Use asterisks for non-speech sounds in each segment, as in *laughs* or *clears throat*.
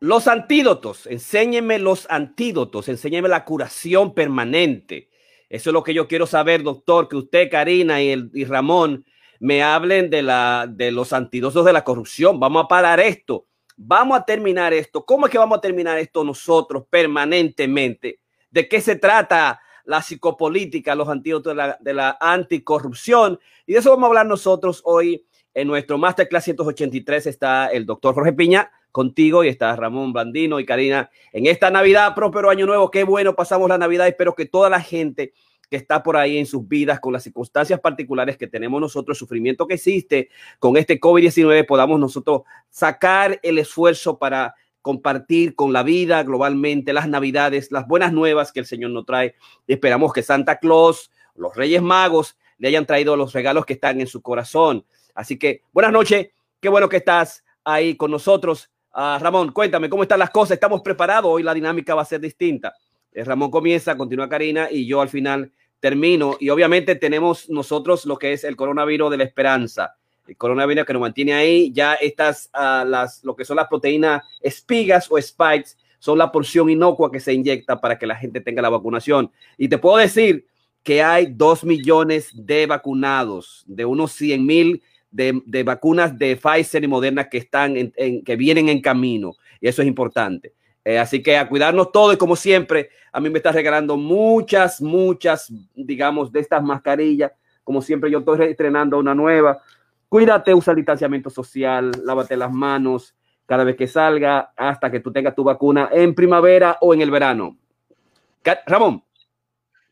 Los antídotos, enséñeme los antídotos, enséñeme la curación permanente. Eso es lo que yo quiero saber, doctor, que usted, Karina y, el, y Ramón me hablen de, la, de los antídotos de la corrupción. Vamos a parar esto. Vamos a terminar esto. ¿Cómo es que vamos a terminar esto nosotros permanentemente? ¿De qué se trata la psicopolítica, los antídotos de la, de la anticorrupción? Y de eso vamos a hablar nosotros hoy en nuestro Masterclass 183. Está el doctor Jorge Piña contigo y está Ramón Blandino y Karina en esta Navidad, próspero año nuevo. Qué bueno pasamos la Navidad. Espero que toda la gente que está por ahí en sus vidas, con las circunstancias particulares que tenemos nosotros, el sufrimiento que existe con este COVID-19, podamos nosotros sacar el esfuerzo para compartir con la vida globalmente las navidades, las buenas nuevas que el Señor nos trae. esperamos que Santa Claus, los Reyes Magos, le hayan traído los regalos que están en su corazón. Así que buenas noches, qué bueno que estás ahí con nosotros. Ah, Ramón, cuéntame cómo están las cosas. Estamos preparados. Hoy la dinámica va a ser distinta. Eh, Ramón comienza, continúa Karina y yo al final termino. Y obviamente tenemos nosotros lo que es el coronavirus de la esperanza. El coronavirus que nos mantiene ahí. Ya estas, uh, las, lo que son las proteínas espigas o spikes, son la porción inocua que se inyecta para que la gente tenga la vacunación. Y te puedo decir que hay dos millones de vacunados, de unos 100 mil de, vacunas de Pfizer y Moderna que están en, que vienen en camino y eso es importante. Eh, así que a cuidarnos todo y como siempre, a mí me está regalando muchas, muchas, digamos, de estas mascarillas. Como siempre, yo estoy estrenando una nueva. Cuídate, usa el distanciamiento social, lávate las manos cada vez que salga hasta que tú tengas tu vacuna en primavera o en el verano. Ramón.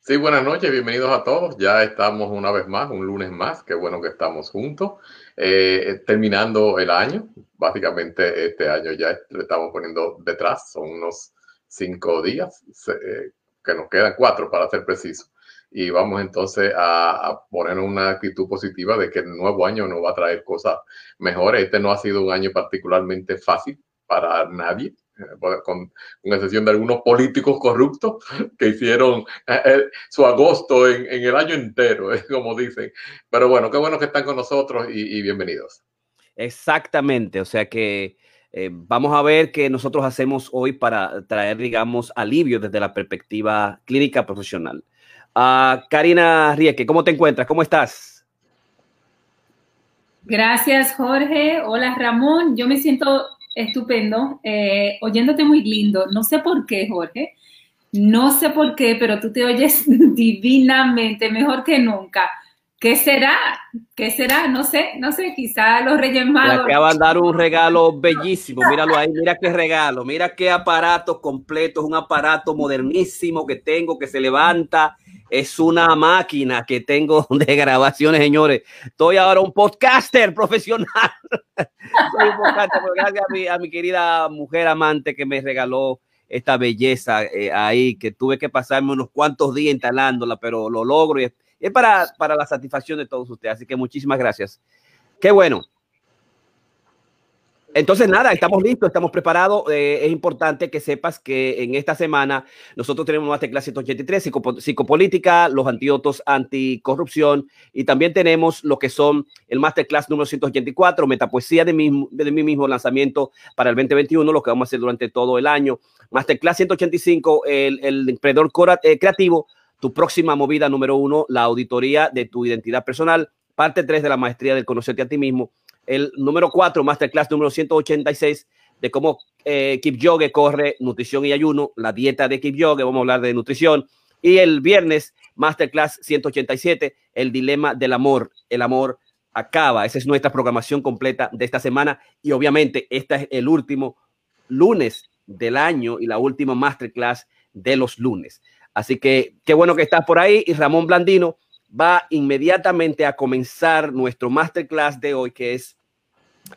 Sí, buenas noches, bienvenidos a todos. Ya estamos una vez más, un lunes más. Qué bueno que estamos juntos. Eh, terminando el año, básicamente este año ya le estamos poniendo detrás, son unos cinco días, eh, que nos quedan cuatro para ser precisos. Y vamos entonces a, a, poner una actitud positiva de que el nuevo año nos va a traer cosas mejores. Este no ha sido un año particularmente fácil para nadie con, con, excepción de algunos políticos corruptos que hicieron eh, eh, su agosto en, en, el año entero, es *laughs* como dicen. Pero bueno, qué bueno que están con nosotros y, y bienvenidos. Exactamente, o sea que eh, vamos a ver qué nosotros hacemos hoy para traer, digamos, alivio desde la perspectiva clínica profesional. Uh, Karina Rieke, ¿cómo te encuentras? ¿Cómo estás? Gracias, Jorge. Hola, Ramón. Yo me siento estupendo, eh, oyéndote muy lindo. No sé por qué, Jorge. No sé por qué, pero tú te oyes *laughs* divinamente, mejor que nunca. ¿Qué será? ¿Qué será? No sé, no sé, quizá los Reyes Magos. Le acaban de dar un regalo *laughs* bellísimo, míralo ahí, mira qué regalo, mira qué aparato completo, es un aparato modernísimo que tengo que se levanta, es una máquina que tengo *laughs* de grabaciones, señores. Estoy ahora un podcaster profesional. *laughs* Soy un podcaster, gracias a mi, querida mujer amante que me regaló esta belleza eh, ahí, que tuve que pasarme unos cuantos días instalándola, pero lo logro y es para, para la satisfacción de todos ustedes. Así que muchísimas gracias. Qué bueno. Entonces, nada, estamos listos, estamos preparados. Eh, es importante que sepas que en esta semana nosotros tenemos Masterclass 183, psico, psicopolítica, los antídotos anticorrupción y también tenemos lo que son el Masterclass número 184, metapoesía de mi, de mi mismo lanzamiento para el 2021, lo que vamos a hacer durante todo el año. Masterclass 185, el, el emprendedor eh, creativo, tu próxima movida número uno, la auditoría de tu identidad personal, parte tres de la maestría del conocerte a ti mismo, el número cuatro, masterclass número 186, de cómo eh, Yoga corre nutrición y ayuno, la dieta de Yoga, vamos a hablar de nutrición, y el viernes, masterclass 187, el dilema del amor, el amor acaba, esa es nuestra programación completa de esta semana, y obviamente este es el último lunes del año y la última masterclass de los lunes. Así que qué bueno que estás por ahí. Y Ramón Blandino va inmediatamente a comenzar nuestro masterclass de hoy, que es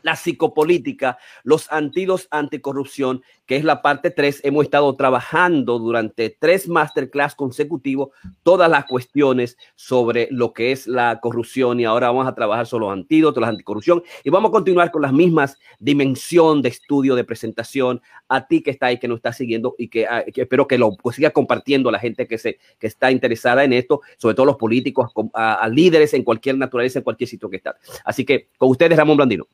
la psicopolítica, los antídotos anticorrupción, que es la parte 3. Hemos estado trabajando durante tres masterclass consecutivos todas las cuestiones sobre lo que es la corrupción y ahora vamos a trabajar sobre los antídotos, la anticorrupción y vamos a continuar con las mismas dimensión de estudio, de presentación a ti que está ahí, que nos está siguiendo y que, ah, que espero que lo pues, siga compartiendo a la gente que, se, que está interesada en esto, sobre todo los políticos, a, líderes en cualquier naturaleza, en cualquier sitio que está. Así que con ustedes, Ramón Blandino.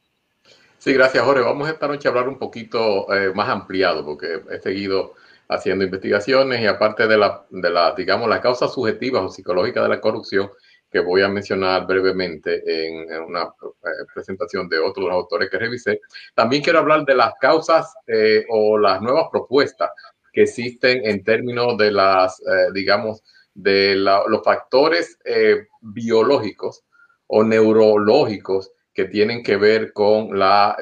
Sí, gracias, Jorge. Vamos esta noche a hablar un poquito eh, más ampliado, porque he seguido haciendo investigaciones y aparte de la, de la, digamos, las causas subjetivas o psicológicas de la corrupción, que voy a mencionar brevemente en, una eh, presentación de otros autores que revisé. También quiero hablar de las causas eh, o las nuevas propuestas que existen en términos de las, digamos, de los factores biológicos o neurológicos que tienen que ver con la,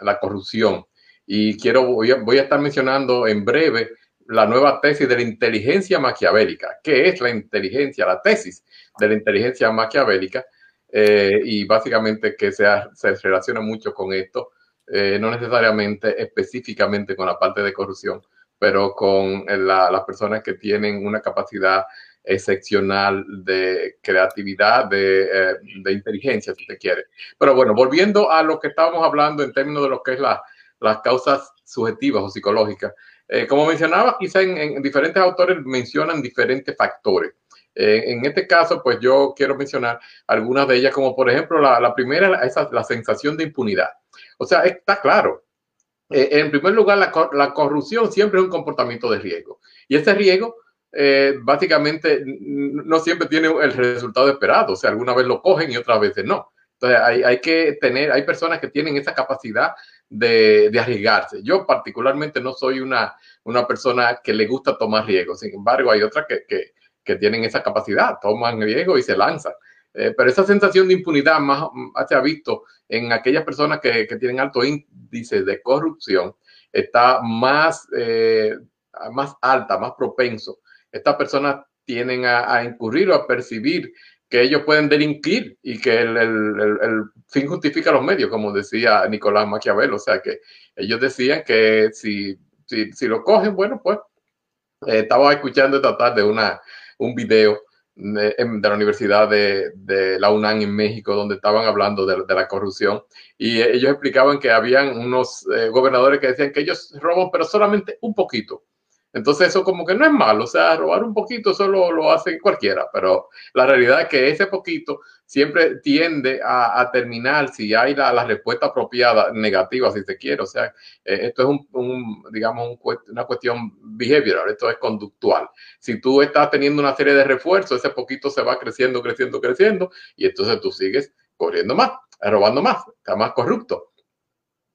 la corrupción. Y quiero, voy a, voy a estar mencionando en breve la nueva tesis de la inteligencia maquiavélica. ¿Qué es la inteligencia? La tesis de la inteligencia maquiavélica eh, y básicamente que se, se, relaciona mucho con esto, eh, no necesariamente específicamente con la parte de corrupción, pero con las personas que tienen una capacidad excepcional de creatividad, de, eh, de, inteligencia, si te quiere. Pero bueno, volviendo a lo que estábamos hablando en términos de lo que es la, las causas subjetivas o psicológicas, eh, como mencionaba, quizá en, diferentes autores mencionan diferentes factores. Eh, en este caso, pues yo quiero mencionar algunas de ellas, como por ejemplo la, primera, esa, la sensación de impunidad. O sea, está claro. Eh, en primer lugar, la, corrupción siempre es un comportamiento de riesgo. Y ese riesgo, básicamente, no siempre tiene el resultado esperado. O sea, alguna vez lo cogen y otras veces no. Entonces, hay, hay que tener, hay personas que tienen esa capacidad de, arriesgarse. Yo particularmente no soy una, una persona que le gusta tomar riesgos, sin embargo hay otras que, que, que tienen esa capacidad, toman riesgo y se lanzan. Eh, pero esa sensación de impunidad más se ha visto en aquellas personas que, que tienen alto índice de corrupción, está más, eh, más alta, más propenso. Estas personas tienen a, incurrir o a percibir que ellos pueden delinquir y que el, fin justifica los medios, como decía Nicolás Maquiavelo. O sea que ellos decían que si, si, lo cogen, bueno, pues eh, estaba escuchando esta tarde una, un video de, de la Universidad de, la UNAM en México, donde estaban hablando de, de la corrupción y ellos explicaban que habían unos eh, gobernadores que decían que ellos roban, pero solamente un poquito entonces eso como que no es malo, o sea, robar un poquito solo lo hace cualquiera, pero la realidad es que ese poquito siempre tiende a, terminar si hay la, respuesta apropiada, negativa si se quiere, o sea, eh, esto es un, digamos, una cuestión behavioral, esto es conductual. Si tú estás teniendo una serie de refuerzos, ese poquito se va creciendo, creciendo, creciendo, y entonces tú sigues corriendo más, robando más, está más corrupto.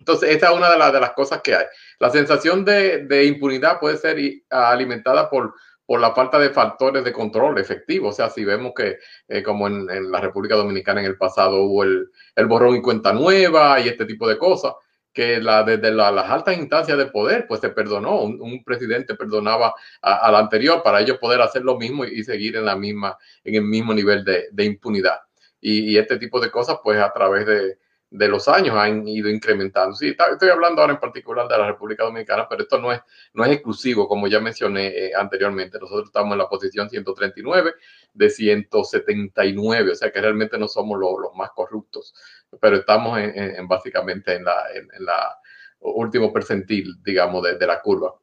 Entonces, esa es una de, de, las cosas que hay. La sensación de, impunidad puede ser alimentada por, por la falta de factores de control efectivo. O sea, si vemos que, eh, como en, la República Dominicana en el pasado hubo el, borrón y cuenta nueva y este tipo de cosas, que la, desde la, las altas instancias de poder, pues se perdonó. Un, presidente perdonaba al anterior para ellos poder hacer lo mismo y, seguir en, la misma, en el mismo nivel de, de impunidad. Y, y, este tipo de cosas, pues a través de, de los años han ido incrementando. Sí, estoy hablando ahora en particular de la República Dominicana, pero esto no es, no es exclusivo, como ya mencioné eh, anteriormente. Nosotros estamos en la posición 139 de 179, o sea que realmente no somos los más corruptos, pero estamos en, básicamente en la, en, la último percentil, digamos, de la curva.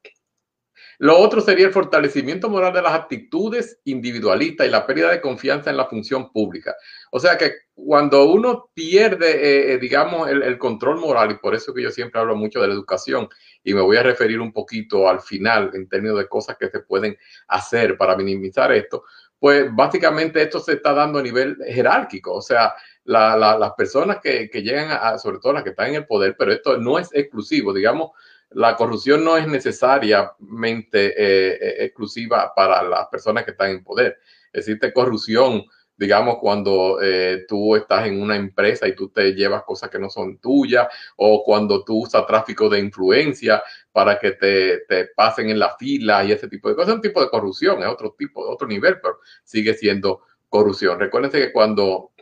Lo otro sería el fortalecimiento moral de las actitudes individualistas y la pérdida de confianza en la función pública. O sea que cuando uno pierde, eh, eh, digamos, el, control moral, y por eso que yo siempre hablo mucho de la educación, y me voy a referir un poquito al final en términos de cosas que se pueden hacer para minimizar esto, pues básicamente esto se está dando a nivel jerárquico, o sea, la, la, las personas que, que llegan a, sobre todo las que están en el poder, pero esto no es exclusivo, digamos, la corrupción no es necesariamente eh, eh, exclusiva para las personas que están en poder. Existe corrupción, digamos, cuando eh, tú estás en una empresa y tú te llevas cosas que no son tuyas, o cuando tú usas tráfico de influencia para que te, te pasen en la fila y ese tipo de cosas. Es un tipo de corrupción, es otro tipo, otro nivel, pero sigue siendo corrupción. Recuérdense que cuando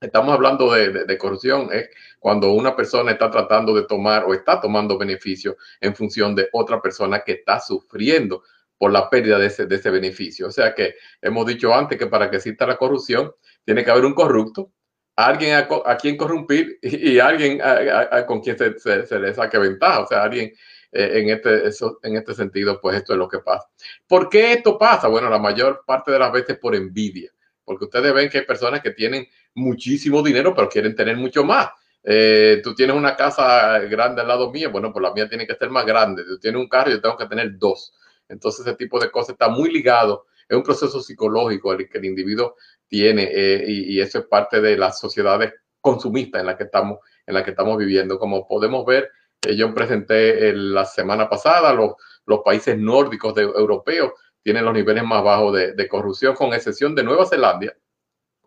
estamos hablando de, corrupción, es cuando una persona está tratando de tomar o está tomando beneficio en función de otra persona que está sufriendo por la pérdida de ese, de ese beneficio. O sea que hemos dicho antes que para que exista la corrupción, tiene que haber un corrupto, alguien a, quien corrompir y, alguien con quien se, le saque ventaja. O sea, alguien eh, en, este, eso, en este sentido, pues esto es lo que pasa. ¿Por qué esto pasa? Bueno, la mayor parte de las veces por envidia porque ustedes ven que hay personas que tienen muchísimo dinero, pero quieren tener mucho más. Eh, tú tienes una casa grande al lado mío, bueno, pues la mía tiene que ser más grande. Tú tienes un carro, yo tengo que tener dos. Entonces ese tipo de cosas está muy ligado, es un proceso psicológico el que el individuo tiene eh, y, eso es parte de las sociedades consumistas en la que estamos, en la que estamos viviendo. Como podemos ver, eh, yo presenté la semana pasada los, los países nórdicos de, europeos tienen los niveles más bajos de, de corrupción, con excepción de Nueva Zelanda,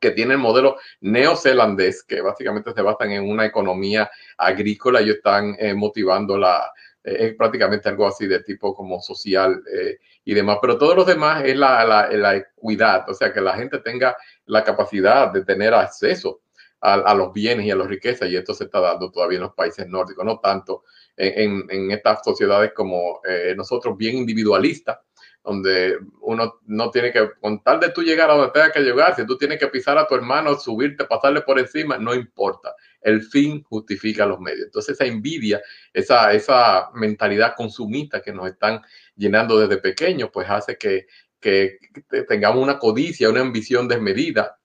que tiene el modelo neozelandés, que básicamente se basan en una economía agrícola. Ellos están eh, motivando la, eh, es prácticamente algo así de tipo como social eh, y demás. Pero todos los demás es la, la, equidad, o sea, que la gente tenga la capacidad de tener acceso a, los bienes y a las riquezas, y esto se está dando todavía en los países nórdicos, no tanto en, en, estas sociedades como nosotros, bien individualistas donde uno no tiene que, con tal de tú llegar a donde tenga que llegar, si tú tienes que pisar a tu hermano, subirte, pasarle por encima, no importa. El fin justifica los medios. Entonces esa envidia, esa, esa mentalidad consumista que nos están llenando desde pequeños, pues hace que, que tengamos una codicia, una ambición desmedida.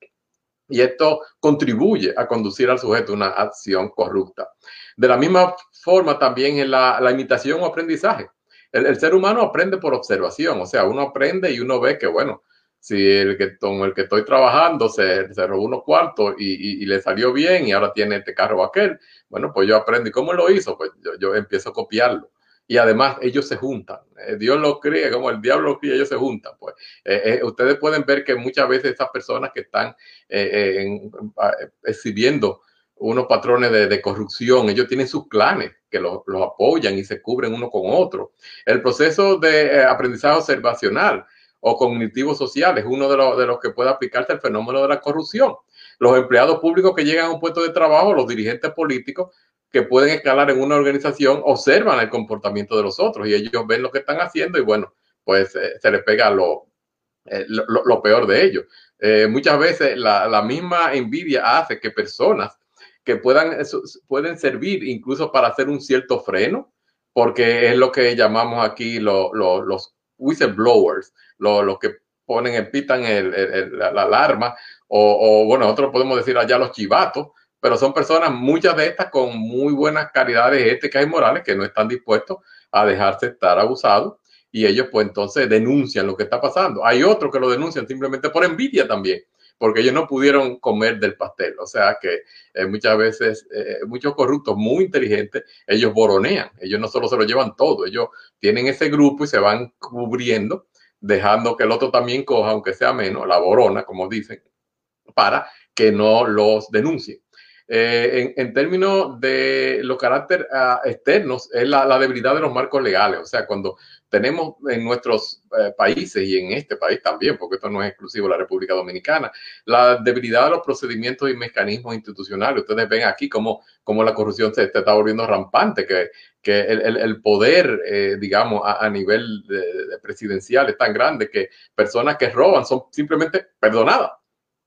Y esto contribuye a conducir al sujeto a una acción corrupta. De la misma forma también en la, la imitación o aprendizaje el, ser humano aprende por observación, o sea, uno aprende y uno ve que, bueno, si el que con el que estoy trabajando se, se robó unos cuartos y, y, le salió bien y ahora tiene este carro aquel, bueno, pues yo aprendo. ¿Y cómo lo hizo? Pues yo, yo empiezo a copiarlo. Y además ellos se juntan. Eh, Dios los cría, como el diablo los cría, ellos se juntan. Pues eh, eh, ustedes pueden ver que muchas veces esas personas que están exhibiendo unos patrones de, corrupción, ellos tienen sus clanes los apoyan y se cubren uno con otro. El proceso de eh, aprendizaje observacional o cognitivo social es uno de, los que puede aplicarse al fenómeno de la corrupción. Los empleados públicos que llegan a un puesto de trabajo, los dirigentes políticos que pueden escalar en una organización, observan el comportamiento de los otros y ellos ven lo que están haciendo y bueno, pues eh, se les pega lo, eh, lo, peor de ellos. muchas veces la misma envidia hace que personas que puedan, pueden servir incluso para hacer un cierto freno, porque es lo que llamamos aquí los whistleblowers, los que ponen, pitan el, la, alarma, o, bueno, nosotros podemos decir allá los chivatos, pero son personas, muchas de estas con muy buenas calidades éticas y morales, que no están dispuestos a dejarse estar abusados y ellos pues entonces denuncian lo que está pasando. Hay otros que lo denuncian simplemente por envidia también porque ellos no pudieron comer del pastel. O sea que eh, muchas veces, eh, muchos corruptos muy inteligentes, ellos boronean, ellos no solo se lo llevan todo, ellos tienen ese grupo y se van cubriendo, dejando que el otro también coja, aunque sea menos, la borona, como dicen, para que no los denuncie. Eh, en, términos de los caracteres ah, externos, es la, debilidad de los marcos legales. O sea, cuando tenemos en nuestros eh, países y en este país también, porque esto no es exclusivo de la República Dominicana, la debilidad de los procedimientos y mecanismos institucionales. Ustedes ven aquí cómo, cómo la corrupción se, está volviendo rampante, que, que el, el, poder, eh, digamos, a, nivel presidencial es tan grande que personas que roban son simplemente perdonadas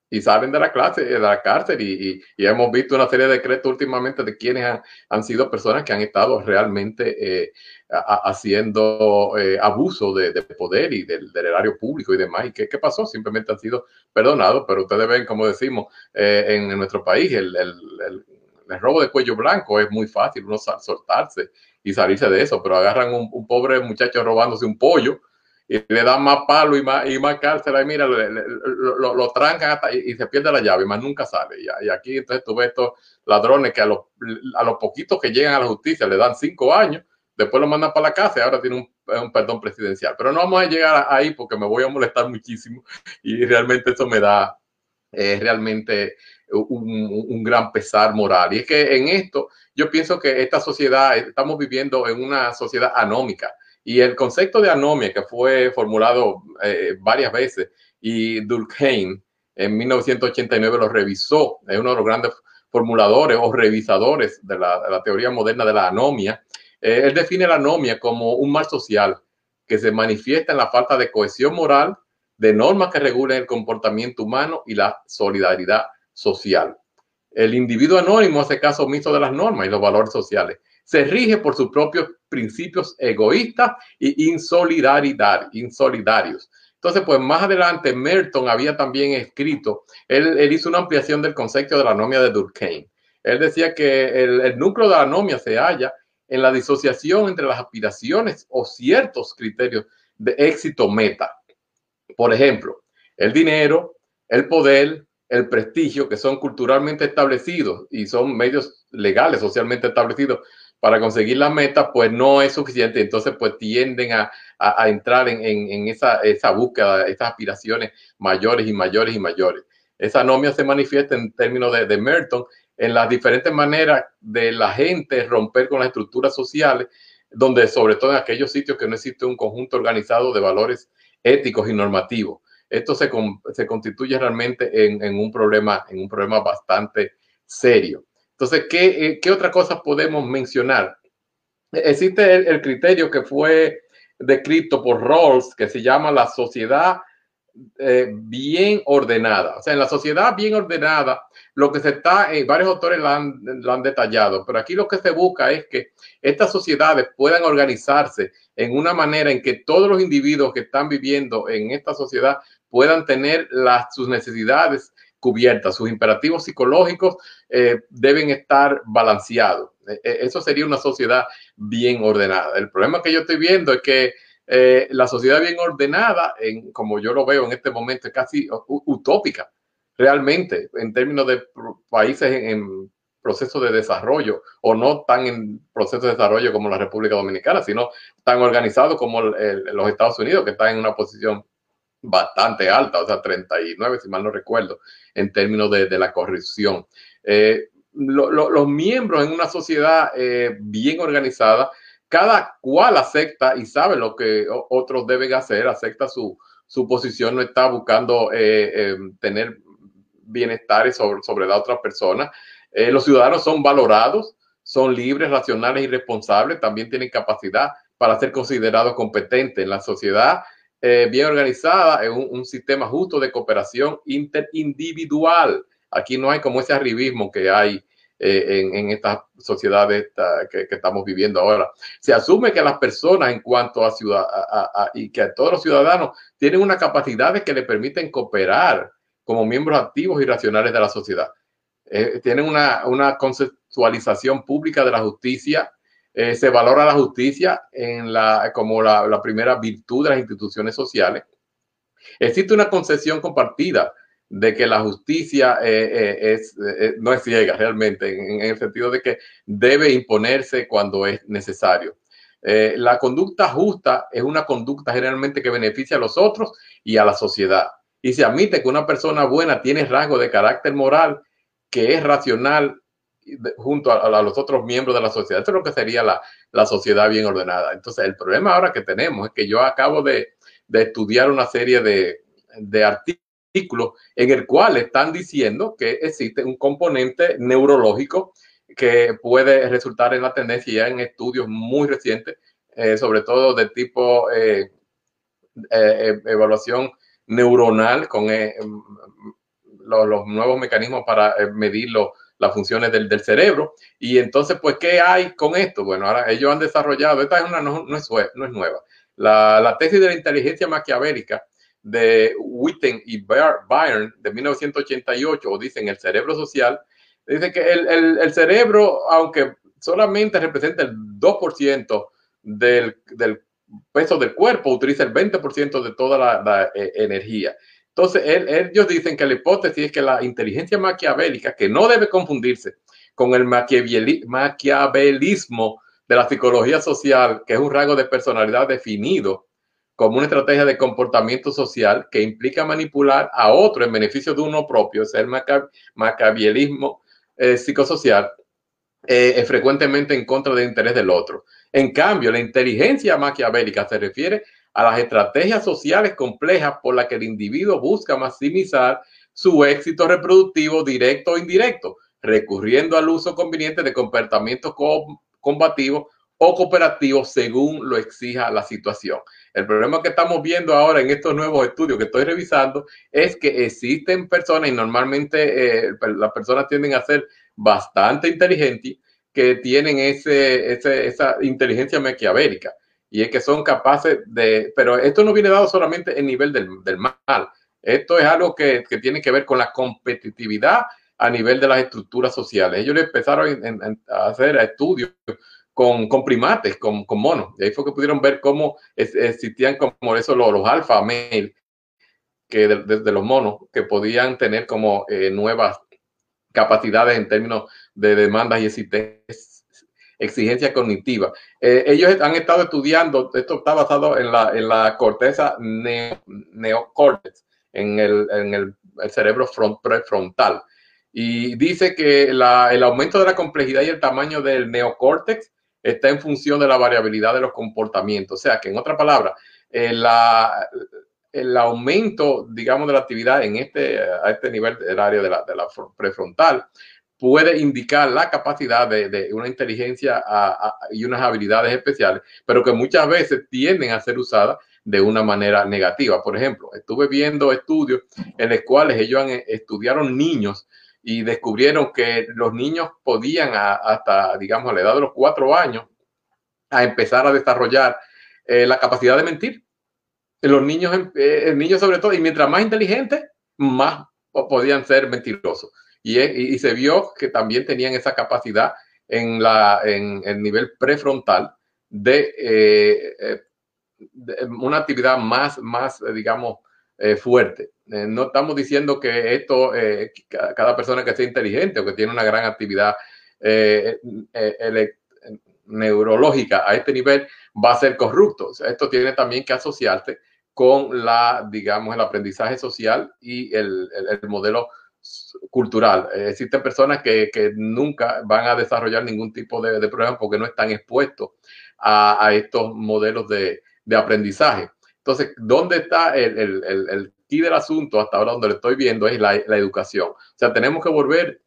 y salen de la clase, de la cárcel y, y, hemos visto una serie de decretos últimamente de quienes han, han sido personas que han estado realmente eh, haciendo eh, abuso de, de, poder y del, del, erario público y demás. ¿Y qué, qué, pasó? Simplemente han sido perdonados, pero ustedes ven, como decimos, eh, en, en, nuestro país el, el, el, robo de cuello blanco es muy fácil, uno soltarse y salirse de eso, pero agarran un pobre muchacho robándose un pollo y le dan más palo y más, y más cárcel, y mira, lo, lo, trancan hasta, y, se pierde la llave, más nunca sale. Y, aquí entonces tú ves estos ladrones que a los, a los poquitos que llegan a la justicia le dan cinco años, después lo mandan para la casa y ahora tiene un, un perdón presidencial. Pero no vamos a llegar ahí porque me voy a molestar muchísimo y realmente eso me da eh, realmente un, un, gran pesar moral. Y es que en esto yo pienso que esta sociedad, estamos viviendo en una sociedad anómica y el concepto de anomia, que fue formulado eh, varias veces, y Durkheim en 1989 lo revisó, es uno de los grandes formuladores o revisadores de la, teoría moderna de la anomia. Eh, él define la anomia como un mal social que se manifiesta en la falta de cohesión moral, de normas que regulen el comportamiento humano y la solidaridad social. El individuo anónimo hace caso omiso de las normas y los valores sociales se rige por sus propios principios egoístas y insolidaridad, insolidarios. Entonces, pues más adelante, Merton había también escrito, él, hizo una ampliación del concepto de la anomia de Durkheim. él decía que el, núcleo de la anomia se halla en la disociación entre las aspiraciones o ciertos criterios de éxito meta. Por ejemplo, el dinero, el poder, el prestigio, que son culturalmente establecidos y son medios legales, socialmente establecidos para conseguir la meta, pues no es suficiente. Entonces, pues tienden a, entrar en, esa, esa, búsqueda, esas aspiraciones mayores y mayores y mayores. Esa anomia se manifiesta en términos de, de Merton en las diferentes maneras de la gente romper con las estructuras sociales, donde sobre todo en aquellos sitios que no existe un conjunto organizado de valores éticos y normativos. Esto se, se constituye realmente en, un problema, en un problema bastante serio. Entonces, ¿qué, eh, qué otra cosa podemos mencionar? Existe el, criterio que fue descrito por Rawls, que se llama la sociedad eh, bien ordenada. O sea, en la sociedad bien ordenada, lo que se está, eh, varios autores lo han, detallado, pero aquí lo que se busca es que estas sociedades puedan organizarse en una manera en que todos los individuos que están viviendo en esta sociedad puedan tener sus necesidades cubiertas, sus imperativos psicológicos eh, deben estar balanceados. E, e, eso sería una sociedad bien ordenada. El problema que yo estoy viendo es que eh, la sociedad bien ordenada, en, como yo lo veo en este momento, es casi utópica, realmente, en términos de países en, proceso de desarrollo, o no tan en proceso de desarrollo como la República Dominicana, sino tan organizado como los Estados Unidos, que están en una posición bastante alta, o sea, 39, si mal no recuerdo, en términos de, la corrupción. Eh, los miembros en una sociedad eh, bien organizada, cada cual acepta y sabe lo que otros deben hacer, acepta su, posición, no está buscando eh, tener bienestar sobre, sobre la otra persona. los ciudadanos son valorados, son libres, racionales y responsables, también tienen capacidad para ser considerados competentes en la sociedad eh, bien organizada, en un, sistema justo de cooperación interindividual. Aquí no hay como ese arribismo que hay eh, en, estas sociedades que, estamos viviendo ahora. Se asume que las personas en cuanto a ciudad y que todos los ciudadanos tienen una capacidad que le permiten cooperar como miembros activos y racionales de la sociedad. Eh, tienen una, una conceptualización pública de la justicia eh, se valora la justicia como la, primera virtud de las instituciones sociales. Existe una concesión compartida de que la justicia eh, eh, no es ciega realmente, en, el sentido de que debe imponerse cuando es necesario. la conducta justa es una conducta generalmente que beneficia a los otros y a la sociedad. Y se admite que una persona buena tiene rasgo de carácter moral que es racional junto a, los otros miembros de la sociedad. Eso es lo que sería la, sociedad bien ordenada. Entonces, el problema ahora que tenemos es que yo acabo de, estudiar una serie de, artículos en el cual están diciendo que existe un componente neurológico que puede resultar en la tendencia ya en estudios muy recientes, eh, sobre todo de tipo eh, eh, evaluación neuronal con los, los, nuevos mecanismos para medirlo las funciones del, del, cerebro. Y entonces, pues, ¿qué hay con esto? Bueno, ahora ellos han desarrollado, esta es una, no, no, es, no es nueva, la, la, tesis de la inteligencia maquiavélica de Witten y Byrne de 1988, o dicen el cerebro social, dice que el, el, el cerebro, aunque solamente representa el 2% del, del peso del cuerpo, utiliza el 20% de toda la, eh, energía. Entonces, ellos dicen que la hipótesis es que la inteligencia maquiavélica, que no debe confundirse con el maquiavelismo de la psicología social, que es un rango de personalidad definido como una estrategia de comportamiento social que implica manipular a otro en beneficio de uno propio, es el maquiavelismo eh, psicosocial, eh, es frecuentemente en contra del interés del otro. En cambio, la inteligencia maquiavélica se refiere a las estrategias sociales complejas por las que el individuo busca maximizar su éxito reproductivo directo o indirecto, recurriendo al uso conveniente de comportamientos combativos o cooperativos según lo exija la situación. El problema que estamos viendo ahora en estos nuevos estudios que estoy revisando es que existen personas y normalmente eh, las personas tienden a ser bastante inteligentes que tienen ese, esa inteligencia maquiavélica y es que son capaces de, pero esto no viene dado solamente en nivel del, del mal, esto es algo que, que, tiene que ver con la competitividad a nivel de las estructuras sociales. Ellos empezaron a hacer estudios con, con primates, con, con, monos. Y ahí fue que pudieron ver cómo existían como eso los, los alfa male, que desde los monos, que podían tener como eh, nuevas capacidades en términos de demandas y exigencia cognitiva. Eh, ellos han estado estudiando, esto está basado en la, en la corteza neocórtex, en el, en el, cerebro front, prefrontal. Y dice que el aumento de la complejidad y el tamaño del neocórtex está en función de la variabilidad de los comportamientos. O sea, que en otra palabra, eh, el aumento, digamos, de la actividad en este, a este nivel del área de la, de la prefrontal puede indicar la capacidad de, una inteligencia y unas habilidades especiales, pero que muchas veces tienden a ser usadas de una manera negativa. Por ejemplo, estuve viendo estudios en los cuales ellos estudiaron niños y descubrieron que los niños podían hasta, digamos, a la edad de los cuatro años, a empezar a desarrollar eh, la capacidad de mentir. Los niños, eh, el niño sobre todo, y mientras más inteligentes, más podían ser mentirosos. Y, se vio que también tenían esa capacidad en, la, en el nivel prefrontal de, eh, una actividad más, más digamos, fuerte. Eh, no estamos diciendo que esto, eh, cada persona que sea inteligente o que tiene una gran actividad eh, neurológica a este nivel va a ser corrupto. esto tiene también que asociarse con la, digamos, el aprendizaje social y el, modelo cultural. existen personas que, nunca van a desarrollar ningún tipo de, problema porque no están expuestos a, estos modelos de, aprendizaje. Entonces, ¿dónde está el, y del asunto, hasta ahora donde lo estoy viendo, es la, educación. O sea, tenemos que volver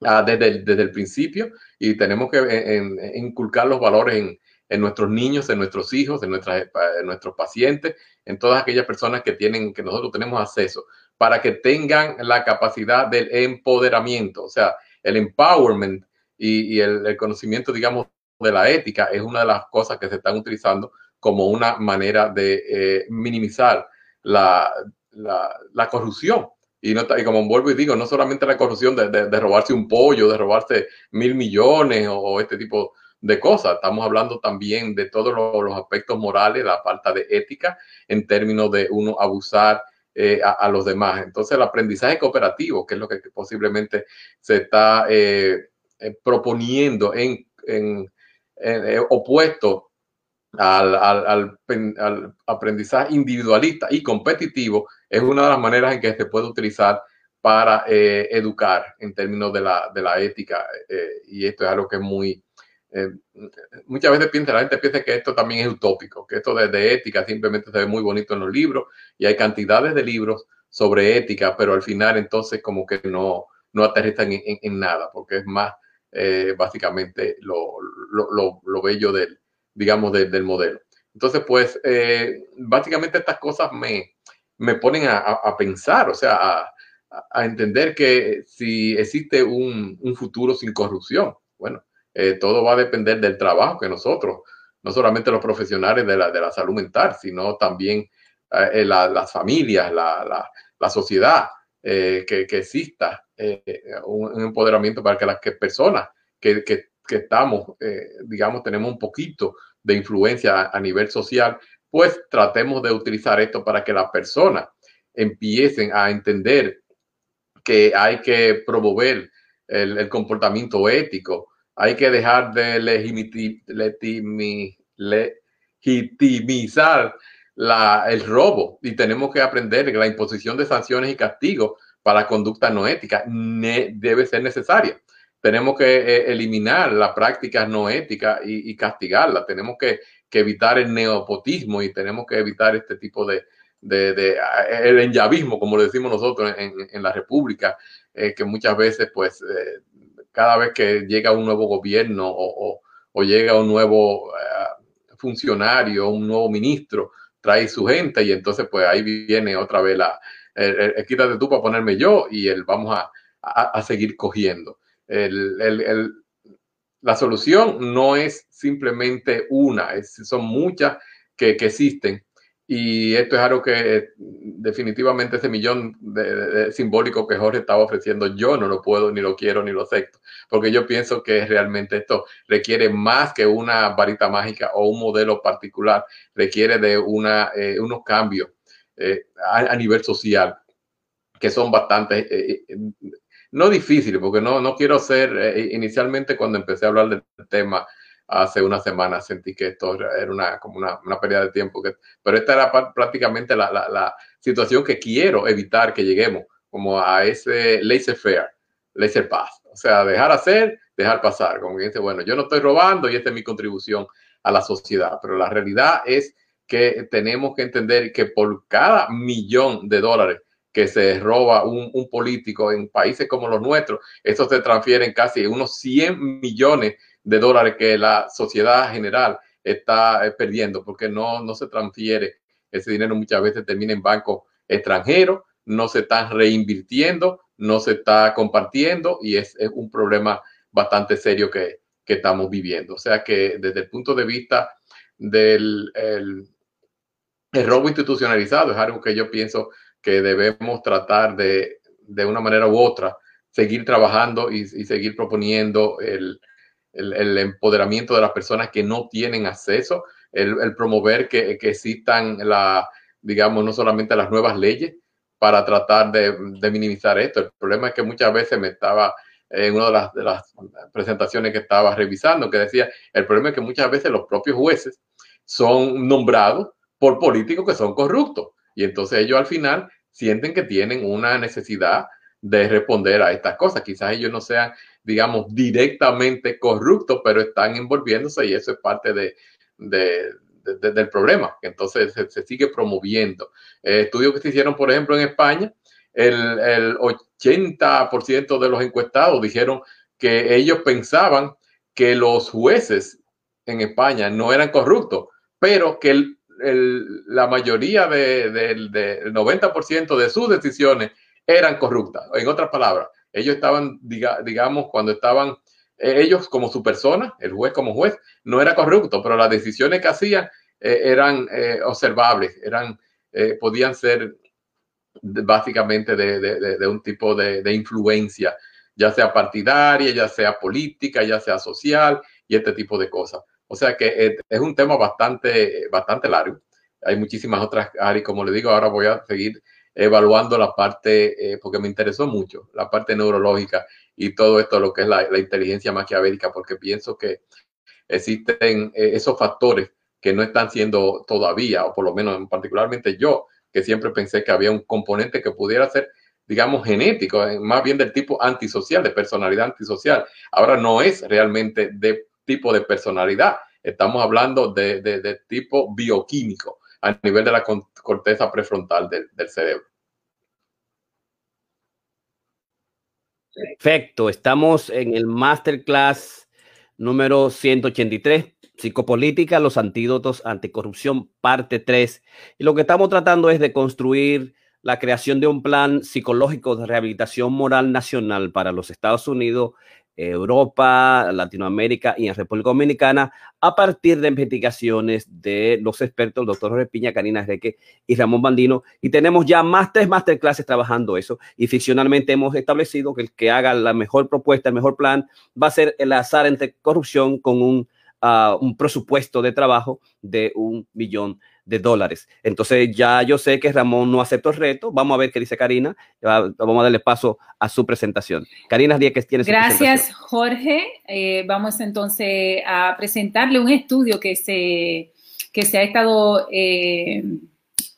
desde, el, desde el principio y tenemos que inculcar los valores en, en, nuestros niños, en nuestros hijos, en, nuestras, en nuestros pacientes, en todas aquellas personas que tienen, que nosotros tenemos acceso, para que tengan la capacidad del empoderamiento, o sea, el empowerment y, el, conocimiento, digamos, de la ética es una de las cosas que se están utilizando como una manera de eh, minimizar la, la, corrupción. Y, no, y como vuelvo y digo, no solamente la corrupción de, de, robarse un pollo, de robarse mil millones o, este tipo de cosas. Estamos hablando también de todos los, aspectos morales, la falta de ética en términos de uno abusar eh, a, los demás. Entonces, el aprendizaje cooperativo, que es lo que posiblemente se está eh, eh, proponiendo en, opuesto al, aprendizaje individualista y competitivo es una de las maneras en que se puede utilizar para educar en términos de la, de la ética. Y esto es algo que es muy... Eh, muchas veces piensa, la gente piensa que esto también es utópico, que esto de, de, ética simplemente se ve muy bonito en los libros y hay cantidades de libros sobre ética, pero al final entonces como que no, no aterrizan en, nada, porque es más básicamente lo, lo, lo, lo bello del, digamos, del modelo. Entonces, pues, eh, básicamente estas cosas me, me ponen a, pensar, o sea, a, a, entender que si existe un, un futuro sin corrupción, bueno, eh, todo va a depender del trabajo que nosotros, no solamente los profesionales de la, de la salud mental, sino también eh, las familias, la, la, sociedad, que, que, exista un, empoderamiento para que las personas que, que, que estamos, digamos, tenemos un poquito de influencia a nivel social, pues tratemos de utilizar esto para que las personas empiecen a entender que hay que promover el, comportamiento ético, hay que dejar de legitimizar el robo y tenemos que aprender que la imposición de sanciones y castigos para conducta no ética debe ser necesaria tenemos que eh, eliminar las prácticas no éticas y, castigarlas. Tenemos que, evitar el neopotismo y tenemos que evitar este tipo de, de, el enyavismo, como lo decimos nosotros en, la República, eh, que muchas veces, pues, eh, cada vez que llega un nuevo gobierno o, llega un nuevo funcionario, un nuevo ministro, trae su gente y entonces, pues, ahí viene otra vez la, el, quítate tú para ponerme yo y el vamos a, a seguir cogiendo. La solución no es simplemente una, son muchas que, existen y esto es algo que definitivamente ese millón de, simbólico que Jorge estaba ofreciendo, yo no lo puedo, ni lo quiero, ni lo acepto, porque yo pienso que realmente esto requiere más que una varita mágica o un modelo particular, requiere de una, eh, unos cambios eh, a, nivel social que son bastante, eh, no difíciles, porque no, no quiero ser, inicialmente cuando empecé a hablar del tema, hace una semana sentí que esto era una, como una, una pérdida de tiempo. Pero esta era prácticamente la, la, situación que quiero evitar que lleguemos como a ese laissez-faire, laissez-passer. O sea, dejar hacer, dejar pasar. Como que dice, bueno, yo no estoy robando y esta es mi contribución a la sociedad. Pero la realidad es que tenemos que entender que por cada millón de dólares que se roba un, un, político en países como los nuestros, eso se transfiere en casi unos 100 millones de dólares que la sociedad general está eh, perdiendo porque no, no se transfiere. Ese dinero muchas veces termina en bancos extranjeros, no se está reinvirtiendo, no se está compartiendo y es, un problema bastante serio que, que, estamos viviendo. O sea que desde el punto de vista del el, robo institucionalizado es algo que yo pienso que debemos tratar de, de una manera u otra, seguir trabajando y, y seguir proponiendo el, el, empoderamiento de las personas que no tienen acceso, el, promover que, existan, la, digamos, no solamente las nuevas leyes para tratar de, minimizar esto. El problema es que muchas veces me estaba en una de las, de las presentaciones que estaba revisando, que decía, el problema es que muchas veces los propios jueces son nombrados por políticos que son corruptos. Y entonces ellos al final sienten que tienen una necesidad de responder a estas cosas. Quizás ellos no sean digamos, directamente corruptos, pero están envolviéndose y eso es parte de, del problema. Entonces se, sigue promoviendo. Eh, estudios que se hicieron, por ejemplo, en España, el, el 80% de los encuestados dijeron que ellos pensaban que los jueces en España no eran corruptos, pero que el, la mayoría del 90% de sus decisiones eran corruptas. En otras palabras, ellos estaban, digamos, cuando estaban eh, ellos como su persona, el juez como juez, no era corrupto, pero las decisiones que hacían eh, eran eh, observables, eran, podían ser básicamente de, un tipo de, influencia, ya sea partidaria, ya sea política, ya sea social y este tipo de cosas. O sea que es un tema bastante, bastante largo. Hay muchísimas otras áreas, como le digo, ahora voy a seguir evaluando la parte, eh, porque me interesó mucho, la parte neurológica y todo esto, lo que es la, inteligencia maquiavélica, porque pienso que existen eh, esos factores que no están siendo todavía, o por lo menos particularmente yo, que siempre pensé que había un componente que pudiera ser, digamos, genético, eh, más bien del tipo antisocial, de personalidad antisocial. Ahora no es realmente de tipo de personalidad, estamos hablando de, de tipo bioquímico a nivel de la corteza prefrontal del, cerebro. Perfecto, estamos en el masterclass número 183, Psicopolítica, los antídotos anticorrupción, parte 3. Y lo que estamos tratando es de construir la creación de un plan psicológico de rehabilitación moral nacional para los Estados Unidos Europa, Latinoamérica y en República Dominicana a partir de investigaciones de los expertos, el doctor Jorge Piña, Karina Reque y Ramón Bandino. Y tenemos ya más tres masterclasses trabajando eso. Y ficcionalmente hemos establecido que el que haga la mejor propuesta, el mejor plan, va a ser el azar entre corrupción con un, uh, un presupuesto de trabajo de un millón de dólares. Entonces ya yo sé que Ramón no aceptó el reto. Vamos a ver qué dice Karina. Vamos a darle paso a su presentación. Karina Díaz, que tiene Gracias, Jorge. Eh, vamos entonces a presentarle un estudio que se, que se ha estado eh,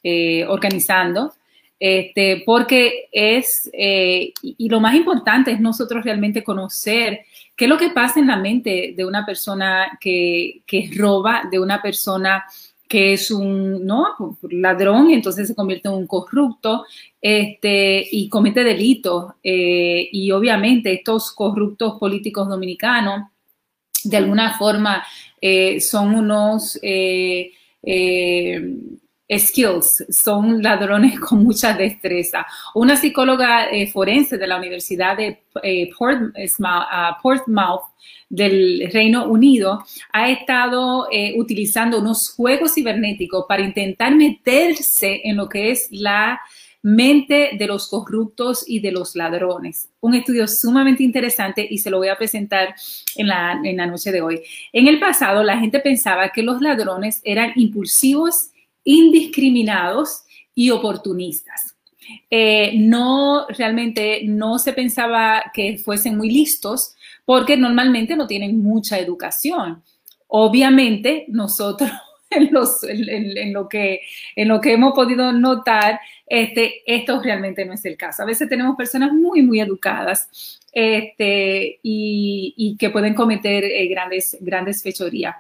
eh, organizando. Este, porque es, y lo más importante es nosotros realmente conocer qué es lo que pasa en la mente de una persona que, que roba, de una persona que es un ¿no? ladrón y entonces se convierte en un corrupto este, y comete delitos. Eh, y obviamente estos corruptos políticos dominicanos de alguna forma eh, son unos eh, skills, son ladrones *laughs* con mucha destreza. Una psicóloga eh, forense de la Universidad de eh, ah, Portsmouth, del Reino Unido ha estado eh, utilizando unos juegos cibernéticos para intentar meterse en lo que es la mente de los corruptos y de los ladrones. Un estudio sumamente interesante y se lo voy a presentar en la, en la noche de hoy. En el pasado, la gente pensaba que los ladrones eran impulsivos, indiscriminados y oportunistas. Eh, no realmente no se pensaba que fuesen muy listos porque normalmente no tienen mucha educación. Obviamente nosotros *laughs* en, lo, que, en lo que hemos podido notar, este, esto realmente no es el caso. A veces tenemos personas muy, muy educadas este, y, que pueden cometer eh, grandes, grandes fechorías.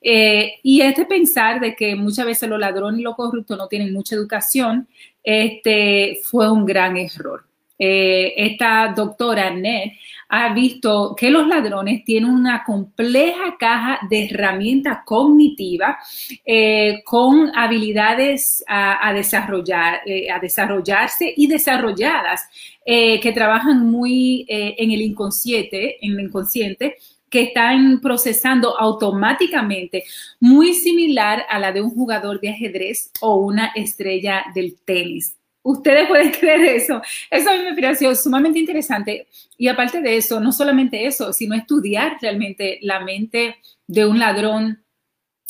Eh, y este pensar de que muchas veces los ladrones y los corruptos no tienen mucha educación, este, fue un gran error. Eh, esta doctora Ned ha visto que los ladrones tienen una compleja caja de herramientas cognitivas eh, con habilidades a, desarrollar, eh, a desarrollarse y desarrolladas que trabajan muy en el inconsciente, en el inconsciente que están procesando automáticamente, muy similar a la de un jugador de ajedrez o una estrella del tenis. Ustedes pueden *laughs* creer eso. Eso a mí me pareció sumamente interesante. Y aparte de eso, no solamente eso, sino estudiar realmente la mente de un ladrón,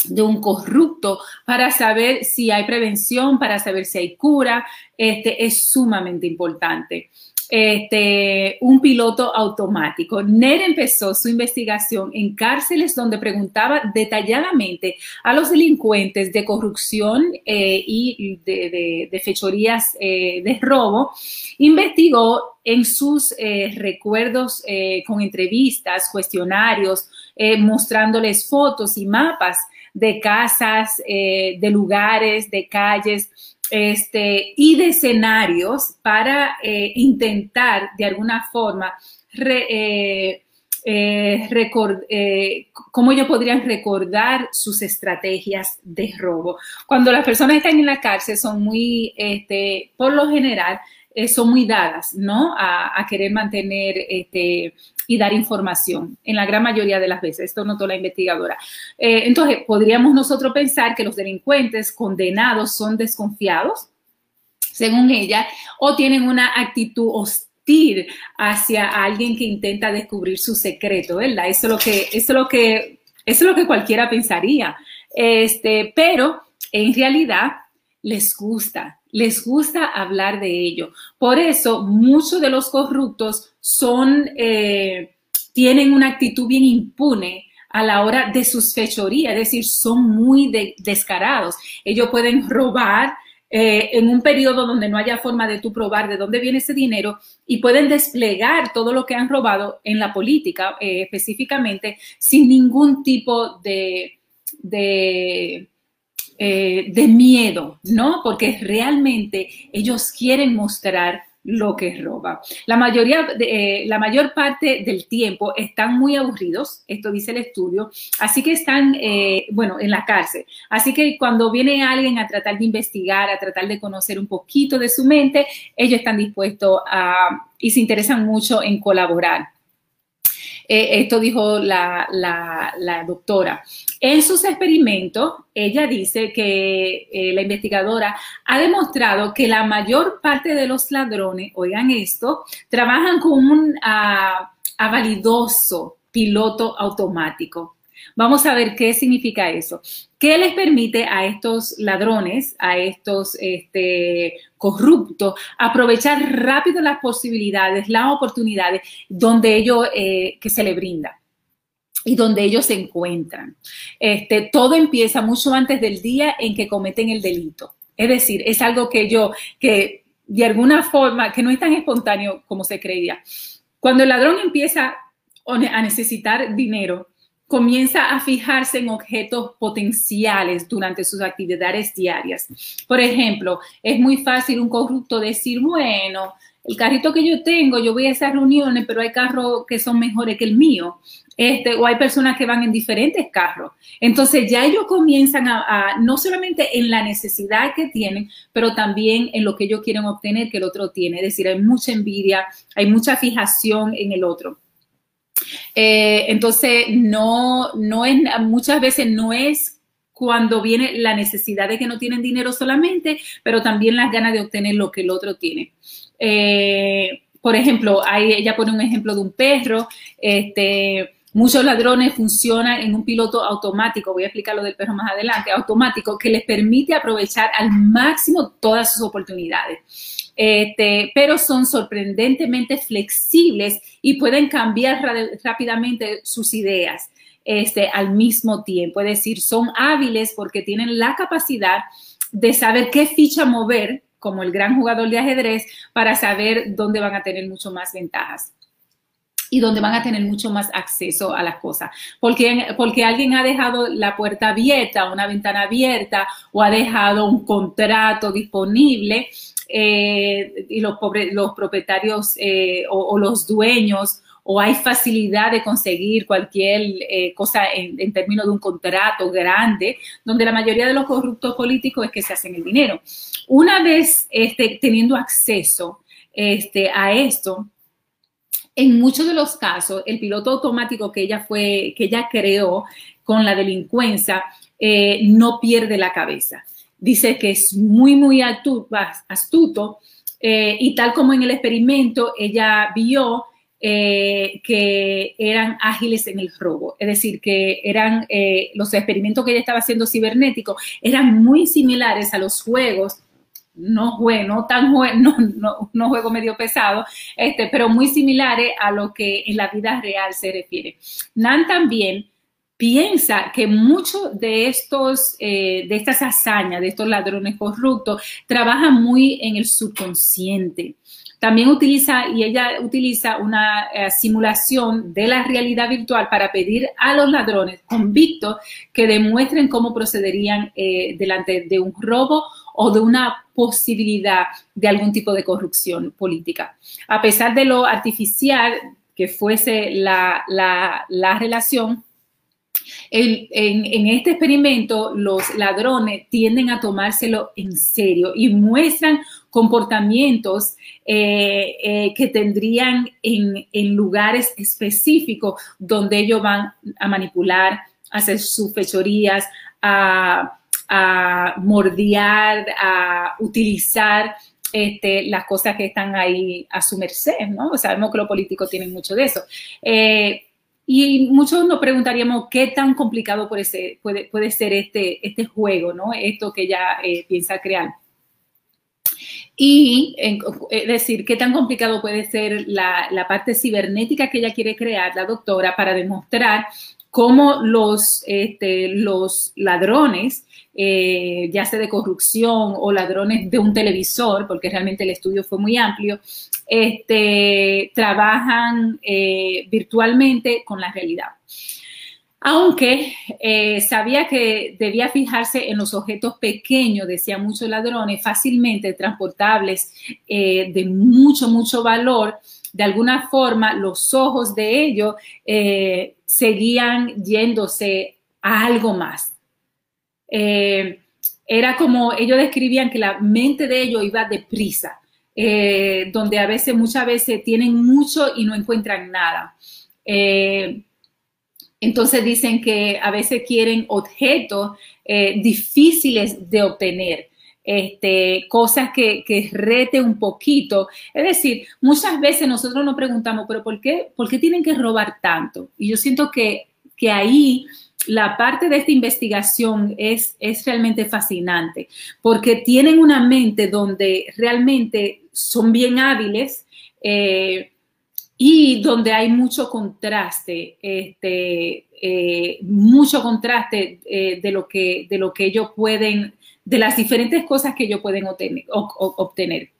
de un corrupto, para saber si hay prevención, para saber si hay cura, este, es sumamente importante este, un piloto automático. NER empezó su investigación en cárceles donde preguntaba detalladamente a los delincuentes de corrupción eh, y de, fechorías eh, de robo. Investigó en sus eh, recuerdos con entrevistas, cuestionarios, mostrándoles fotos y mapas de casas, de lugares, de calles, este, y de escenarios para eh, intentar de alguna forma eh, eh, cómo ellos podrían recordar sus estrategias de robo. Cuando las personas están en la cárcel son muy, este, por lo general, son muy dadas, ¿no? A, querer mantener este, y dar información en la gran mayoría de las veces. Esto notó la investigadora. Eh, entonces, podríamos nosotros pensar que los delincuentes condenados son desconfiados, según ella, o tienen una actitud hostil hacia alguien que intenta descubrir su secreto, ¿verdad? Eso es lo que, eso es lo que, eso es lo que cualquiera pensaría. Este, pero en realidad les gusta, les gusta hablar de ello. Por eso muchos de los corruptos son, eh, tienen una actitud bien impune a la hora de sus fechorías, es decir, son muy descarados. Ellos pueden robar eh, en un periodo donde no haya forma de tú probar de dónde viene ese dinero y pueden desplegar todo lo que han robado en la política eh, específicamente sin ningún tipo de, de de miedo, ¿no? Porque realmente ellos quieren mostrar lo que roba. La mayoría, eh, la mayor parte del tiempo están muy aburridos, esto dice el estudio, así que están, eh, bueno, en la cárcel. Así que cuando viene alguien a tratar de investigar, a tratar de conocer un poquito de su mente, ellos están dispuestos a y se interesan mucho en colaborar. Eh, esto dijo la, doctora. En sus experimentos, ella dice que eh, la investigadora ha demostrado que la mayor parte de los ladrones, oigan esto, trabajan con un uh, avalidoso piloto automático. Vamos a ver qué significa eso. ¿Qué les permite a estos ladrones, a estos este, corruptos, aprovechar rápido las posibilidades, las oportunidades donde ellos, eh, que se les brinda? y donde ellos se encuentran. Este, todo empieza mucho antes del día en que cometen el delito. Es decir, es algo que yo, que de alguna forma, que no es tan espontáneo como se creía. Cuando el ladrón empieza a necesitar dinero, comienza a fijarse en objetos potenciales durante sus actividades diarias. Por ejemplo, es muy fácil un corrupto decir, bueno, el carrito que yo tengo, yo voy a esas reuniones, pero hay carros que son mejores que el mío. Este, o hay personas que van en diferentes carros. Entonces ya ellos comienzan a, no solamente en la necesidad que tienen, pero también en lo que ellos quieren obtener que el otro tiene. Es decir, hay mucha envidia, hay mucha fijación en el otro. Eh, entonces, no, no es, muchas veces no es cuando viene la necesidad de que no tienen dinero solamente, pero también las ganas de obtener lo que el otro tiene. Eh, por ejemplo, ahí ella pone un ejemplo de un perro, este, Muchos ladrones funcionan en un piloto automático, voy a explicar lo del perro más adelante, automático, que les permite aprovechar al máximo todas sus oportunidades. Este, pero son sorprendentemente flexibles y pueden cambiar rápidamente sus ideas este, al mismo tiempo. Es decir, son hábiles porque tienen la capacidad de saber qué ficha mover, como el gran jugador de ajedrez, para saber dónde van a tener mucho más ventajas y donde van a tener mucho más acceso a las cosas. Porque, porque alguien ha dejado la puerta abierta, una ventana abierta o ha dejado un contrato disponible eh, y los, los propietarios eh, o, los dueños o hay facilidad de conseguir cualquier eh, cosa en, términos de un contrato grande, donde la mayoría de los corruptos políticos es que se hacen el dinero. Una vez este, teniendo acceso este, a esto, en muchos de los casos, el piloto automático que ella fue, que ella creó con la delincuencia, no pierde la cabeza. Dice que es muy, muy astuto, eh, y tal como en el experimento, ella vio eh, que eran ágiles en el robo, es decir, que eran los experimentos que ella estaba haciendo cibernéticos, eran muy similares a los juegos no juego, *laughs* no tan no, no, juego medio pesado, este, pero muy similares a lo que en la vida real se refiere. Nan también piensa que muchos de estos, eh, de estas hazañas, de estos ladrones corruptos, trabajan muy en el subconsciente. También utiliza, y ella utiliza una eh, simulación de la realidad virtual para pedir a los ladrones convictos que demuestren cómo procederían eh, delante de un robo o de una posibilidad de algún tipo de corrupción política. A pesar de lo artificial que fuese la, relación, en, este experimento los ladrones tienden a tomárselo en serio y muestran comportamientos eh, eh, que tendrían en, lugares específicos donde ellos van a manipular, a hacer sus fechorías, a a mordiar, a utilizar este, las cosas que están ahí a su merced, ¿no? Sabemos que los políticos tienen mucho de eso. Eh, y muchos nos preguntaríamos qué tan complicado puede ser, puede, ser este, este juego, ¿no? Esto que ella eh, piensa crear. Y es decir, qué tan complicado puede ser la, parte cibernética que ella quiere crear, la doctora, para demostrar cómo los, este, ladrones eh, ya sea de corrupción o ladrones de un televisor, porque realmente el estudio fue muy amplio, este, trabajan eh, virtualmente con la realidad. Aunque eh, sabía que debía fijarse en los objetos pequeños, decían muchos ladrones, fácilmente transportables, de mucho, mucho valor, de alguna forma los ojos de ellos seguían yéndose a algo más, eh, era como ellos describían que la mente de ellos iba deprisa, eh, donde a veces, muchas veces tienen mucho y no encuentran nada. Eh, entonces dicen que a veces quieren objetos difíciles de obtener. Este, cosas que, que rete un poquito. Es decir, muchas veces nosotros nos preguntamos, pero ¿por qué, por qué tienen que robar tanto? Y yo siento que, que ahí la parte de esta investigación es, es realmente fascinante porque tienen una mente donde realmente son bien hábiles eh, y donde hay mucho contraste, este, eh, mucho contraste eh, de, lo que, de lo que ellos pueden, de las diferentes cosas que ellos pueden obtener. obtener.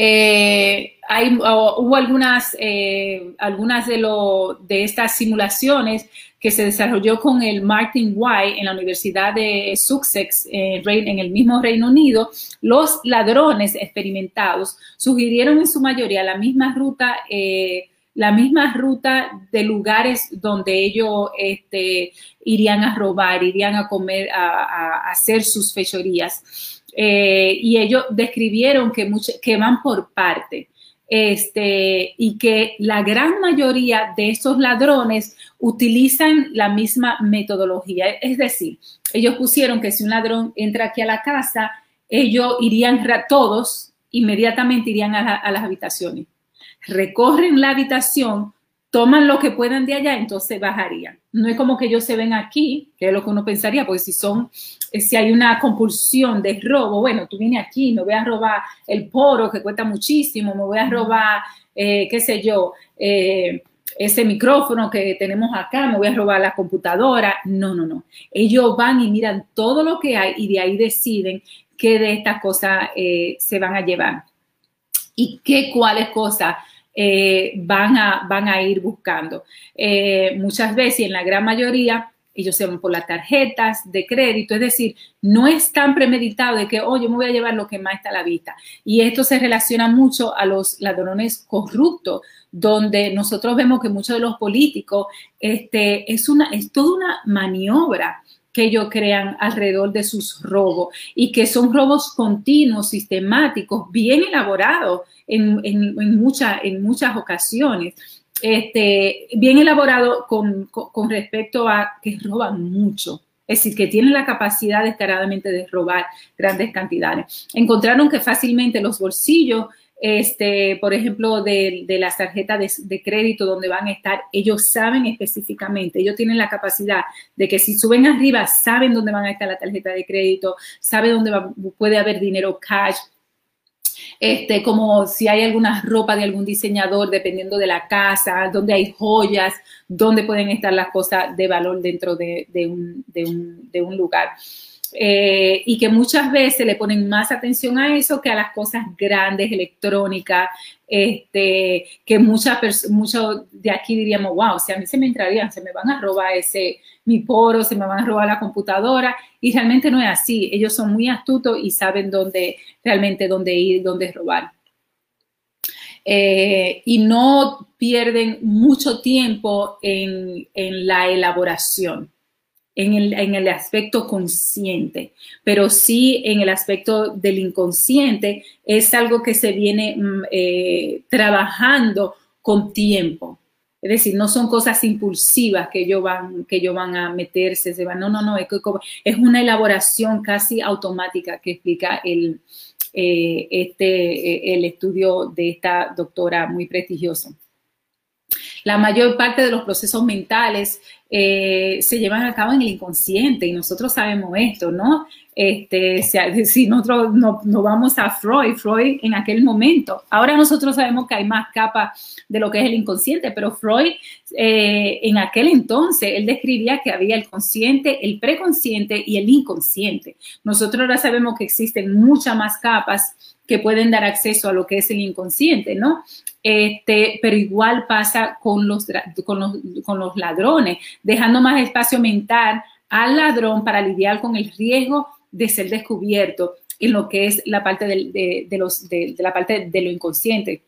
Eh, hay, hubo algunas, eh, algunas de, lo, de estas simulaciones que se desarrolló con el Martin White en la Universidad de Sussex, eh, en el mismo Reino Unido, los ladrones experimentados sugirieron en su mayoría la misma ruta, la misma ruta de lugares donde ellos este, irían a robar, irían a comer, a hacer sus fechorías. Eh, y ellos describieron que, que van por parte. Este, y que la gran mayoría de estos ladrones utilizan la misma metodología. Es decir, ellos pusieron que si un ladrón entra aquí a la casa, ellos irían, todos inmediatamente irían a las habitaciones. Recorren la habitación, toman lo que puedan de allá, entonces bajarían. No es como que ellos se ven aquí, que es lo que uno pensaría, porque si son, eh, si hay una compulsión de robo, bueno, tú vienes aquí, me voy a robar el poro que cuesta muchísimo, me voy a robar, eh, qué sé yo, eh, ese micrófono que tenemos acá, me voy a robar la computadora. No, no, no. Ellos van y miran todo lo que hay y de ahí deciden qué de estas cosas se van a llevar y qué cuáles cosas eh, van, a, van a ir buscando. Eh, muchas veces, y en la gran mayoría, ellos se van por las tarjetas de crédito, es decir, no es tan premeditado de que, oh, yo me voy a llevar lo que más está a la vista. Y esto se relaciona mucho a los ladrones corruptos, donde nosotros vemos que muchos de los políticos, este, es, una, es toda una maniobra que ellos crean alrededor de sus robos y que son robos continuos, sistemáticos, bien elaborados en, en, muchas ocasiones. Este, bien elaborado con, respecto a que roban mucho, es decir, que tienen la capacidad descaradamente de robar grandes cantidades. Encontraron que fácilmente los bolsillos este, por ejemplo, de, las tarjetas de, crédito donde van a estar, ellos saben específicamente, ellos tienen la capacidad de que si suben arriba, saben dónde van a estar la tarjeta de crédito, saben dónde puede haber dinero cash, este, como si hay alguna ropa de algún diseñador, dependiendo de la casa, donde hay joyas, donde pueden estar las cosas de valor dentro de, un, de un lugar. Eh, y que muchas veces le ponen más atención a eso que a las cosas grandes, electrónicas, este, que muchas muchos de aquí diríamos, wow, si a mí se me entrarían, se me van a robar ese, mi poro, se me van a robar la computadora, y realmente no es así, ellos son muy astutos y saben dónde, realmente dónde ir, dónde robar. Eh, y no pierden mucho tiempo en, en la elaboración en el, aspecto consciente, pero sí en el aspecto del inconsciente es algo que se viene mm, eh, trabajando con tiempo. Es decir, no son cosas impulsivas que ellos van, que ellos van a meterse, se van, no, no, no, es, es una elaboración casi automática que explica el, eh, este, eh, el estudio de esta doctora muy prestigiosa. La mayor parte de los procesos mentales eh, se llevan a cabo en el inconsciente y nosotros sabemos esto, ¿no? Este, si nosotros no, vamos a Freud, Freud en aquel momento, ahora nosotros sabemos que hay más capas de lo que es el inconsciente, pero Freud eh, en aquel entonces, él describía que había el consciente, el preconsciente y el inconsciente. Nosotros ahora sabemos que existen muchas más capas que pueden dar acceso a lo que es el inconsciente, ¿no? Este, pero igual pasa con los, con los, con los ladrones, dejando más espacio mental al ladrón para lidiar con el riesgo de ser descubierto en lo que es la parte de, los, de, la parte de lo inconsciente.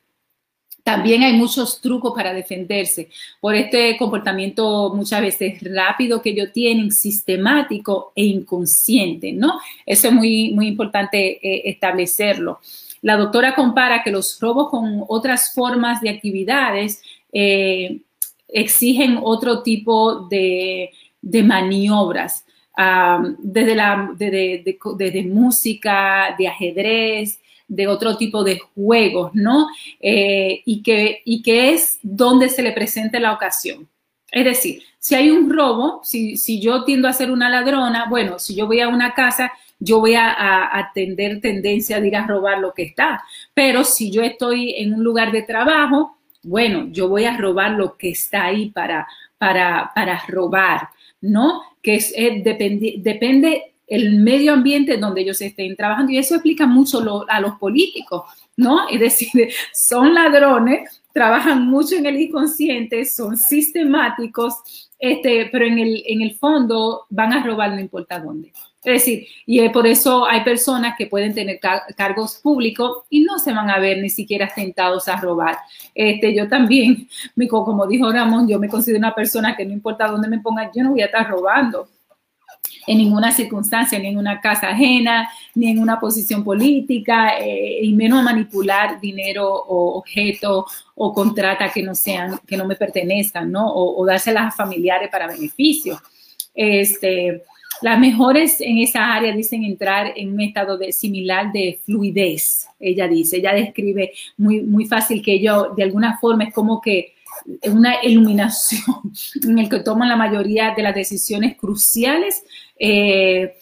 También hay muchos trucos para defenderse por este comportamiento muchas veces rápido que ellos tienen, sistemático e inconsciente, ¿no? Eso es muy, muy importante eh, establecerlo. La doctora compara que los robos con otras formas de actividades eh, exigen otro tipo de, de maniobras desde, la, música, de ajedrez, de otro tipo de juegos, ¿no? Eh, y, que, y que es donde se le presenta la ocasión. Es decir, si hay un robo, si, si yo tiendo a ser una ladrona, bueno, si yo voy a una casa, yo voy a, a, tener tendencia de ir a robar lo que está. Pero si yo estoy en un lugar de trabajo, bueno, yo voy a robar lo que está ahí para, para, para robar, ¿no? Que es, depende, el medio ambiente donde ellos estén trabajando y eso explica mucho a los políticos. ¿no? Es decir, *laughs* son ladrones, trabajan mucho en el inconsciente, son sistemáticos, este, pero en el, en el fondo van a robar no importa dónde. Es decir, y por eso hay personas que pueden tener cargos públicos y no se van a ver ni siquiera tentados a robar. Este, yo también, *laughs* como dijo Ramón, yo me considero una persona que no importa dónde me pongan, yo no voy a estar robando en ninguna circunstancia, ni en una casa ajena, ni en una posición política, eh, y menos manipular dinero o objeto o contrata que no sean, que no me pertenezcan, ¿no? O, o dárselas a familiares para beneficio. Este, las mejores en esa área dicen entrar en un estado de, similar de fluidez, ella dice, ella describe muy, muy fácil que yo, de alguna forma, es como que una iluminación *laughs* en el que toman la mayoría de las decisiones cruciales. Eh,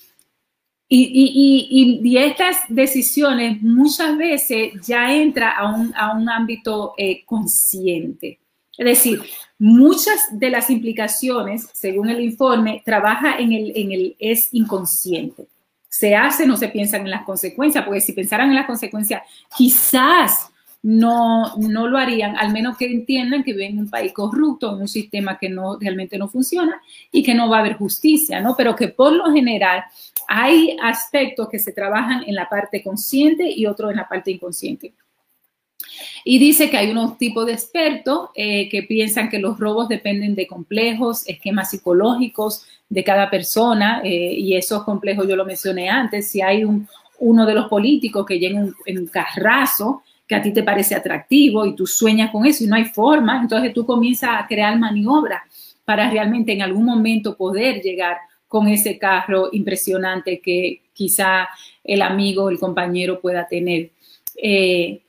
y, estas decisiones muchas veces ya entra a un, a un ámbito eh, consciente. Es decir, muchas de las implicaciones, según el informe, trabaja en el, en el es inconsciente. Se hace, no se piensan en las consecuencias, porque si pensaran en las consecuencias, quizás no, no lo harían, al menos que entiendan que viven en un país corrupto, en un sistema que no, realmente no funciona y que no va a haber justicia, ¿no? Pero que por lo general hay aspectos que se trabajan en la parte consciente y otros en la parte inconsciente. Y dice que hay unos tipos de expertos eh, que piensan que los robos dependen de complejos, esquemas psicológicos de cada persona, eh, y esos complejos yo lo mencioné antes, si hay un, uno de los políticos que llega en un carrazo, que a ti te parece atractivo y tú sueñas con eso y no hay forma, entonces tú comienzas a crear maniobras para realmente en algún momento poder llegar con ese carro impresionante que quizá el amigo, el compañero pueda tener. Eh,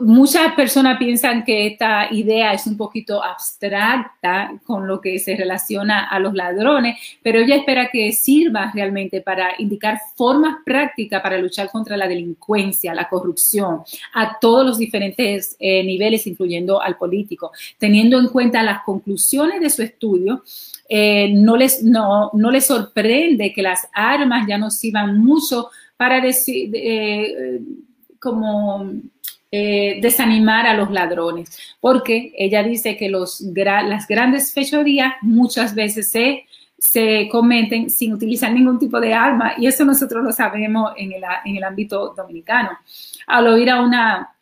Muchas personas piensan que esta idea es un poquito abstracta con lo que se relaciona a los ladrones, pero ella espera que sirva realmente para indicar formas prácticas para luchar contra la delincuencia, la corrupción, a todos los diferentes eh, niveles, incluyendo al político. Teniendo en cuenta las conclusiones de su estudio, eh, no, les, no, no les sorprende que las armas ya no sirvan mucho para decir, eh, como eh, desanimar a los ladrones, porque ella dice que las grandes fechorías muchas veces se, se cometen sin utilizar ningún tipo de arma y eso nosotros lo sabemos en el, ámbito dominicano. Al oír a una,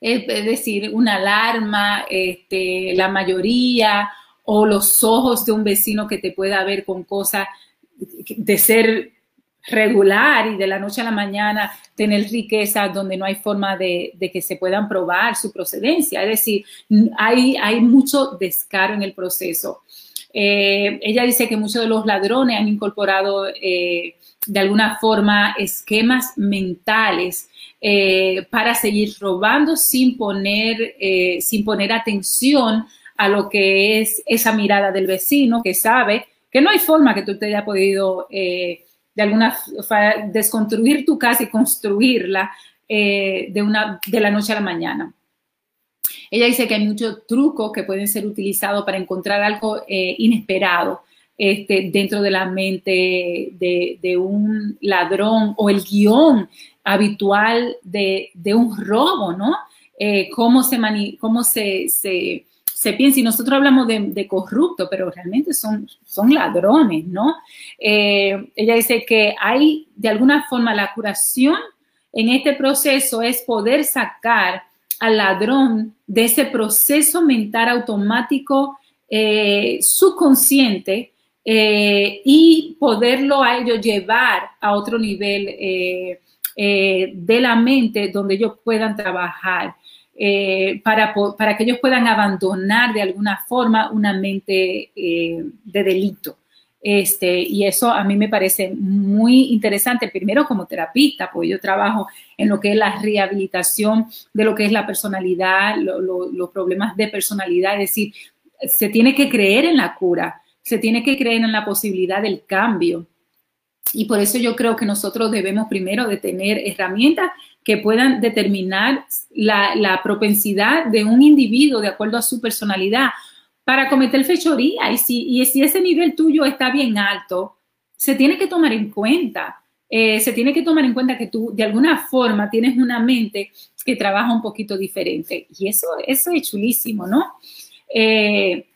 es decir, una alarma, este, la mayoría o los ojos de un vecino que te pueda ver con cosas de ser regular y de la noche a la mañana tener riqueza donde no hay forma de, que se puedan probar su procedencia. Es decir, hay, hay mucho descaro en el proceso. Eh, ella dice que muchos de los ladrones han incorporado eh, de alguna forma esquemas mentales eh, para seguir robando sin poner, sin poner atención a lo que es esa mirada del vecino que sabe que no hay forma que tú te haya podido de alguna desconstruir tu casa y construirla eh, de, una, de la noche a la mañana. Ella dice que hay muchos trucos que pueden ser utilizados para encontrar algo eh, inesperado este, dentro de la mente de, un ladrón o el guion habitual de, un robo, ¿no? Eh, cómo se, cómo se se piensa, y nosotros hablamos de, corrupto, pero realmente son, son ladrones, ¿no? Eh, ella dice que hay, de alguna forma, la curación en este proceso es poder sacar al ladrón de ese proceso mental automático eh, subconsciente eh, y poderlo a ellos llevar a otro nivel de la mente donde ellos puedan trabajar. Eh, para, para, que ellos puedan abandonar de alguna forma una mente eh, de delito. Este, y eso a mí me parece muy interesante, primero como terapista, porque yo trabajo en lo que es la rehabilitación de lo que es la personalidad, los problemas de personalidad, es decir, se tiene que creer en la cura, se tiene que creer en la posibilidad del cambio. Y por eso yo creo que nosotros debemos primero de tener herramientas que puedan determinar la, propensidad de un individuo de acuerdo a su personalidad para cometer fechoría. Y si, ese nivel tuyo está bien alto, se tiene que tomar en cuenta. Eh, se tiene que tomar en cuenta que tú de alguna forma tienes una mente que trabaja un poquito diferente. Y eso, eso es chulísimo, ¿no? Eh,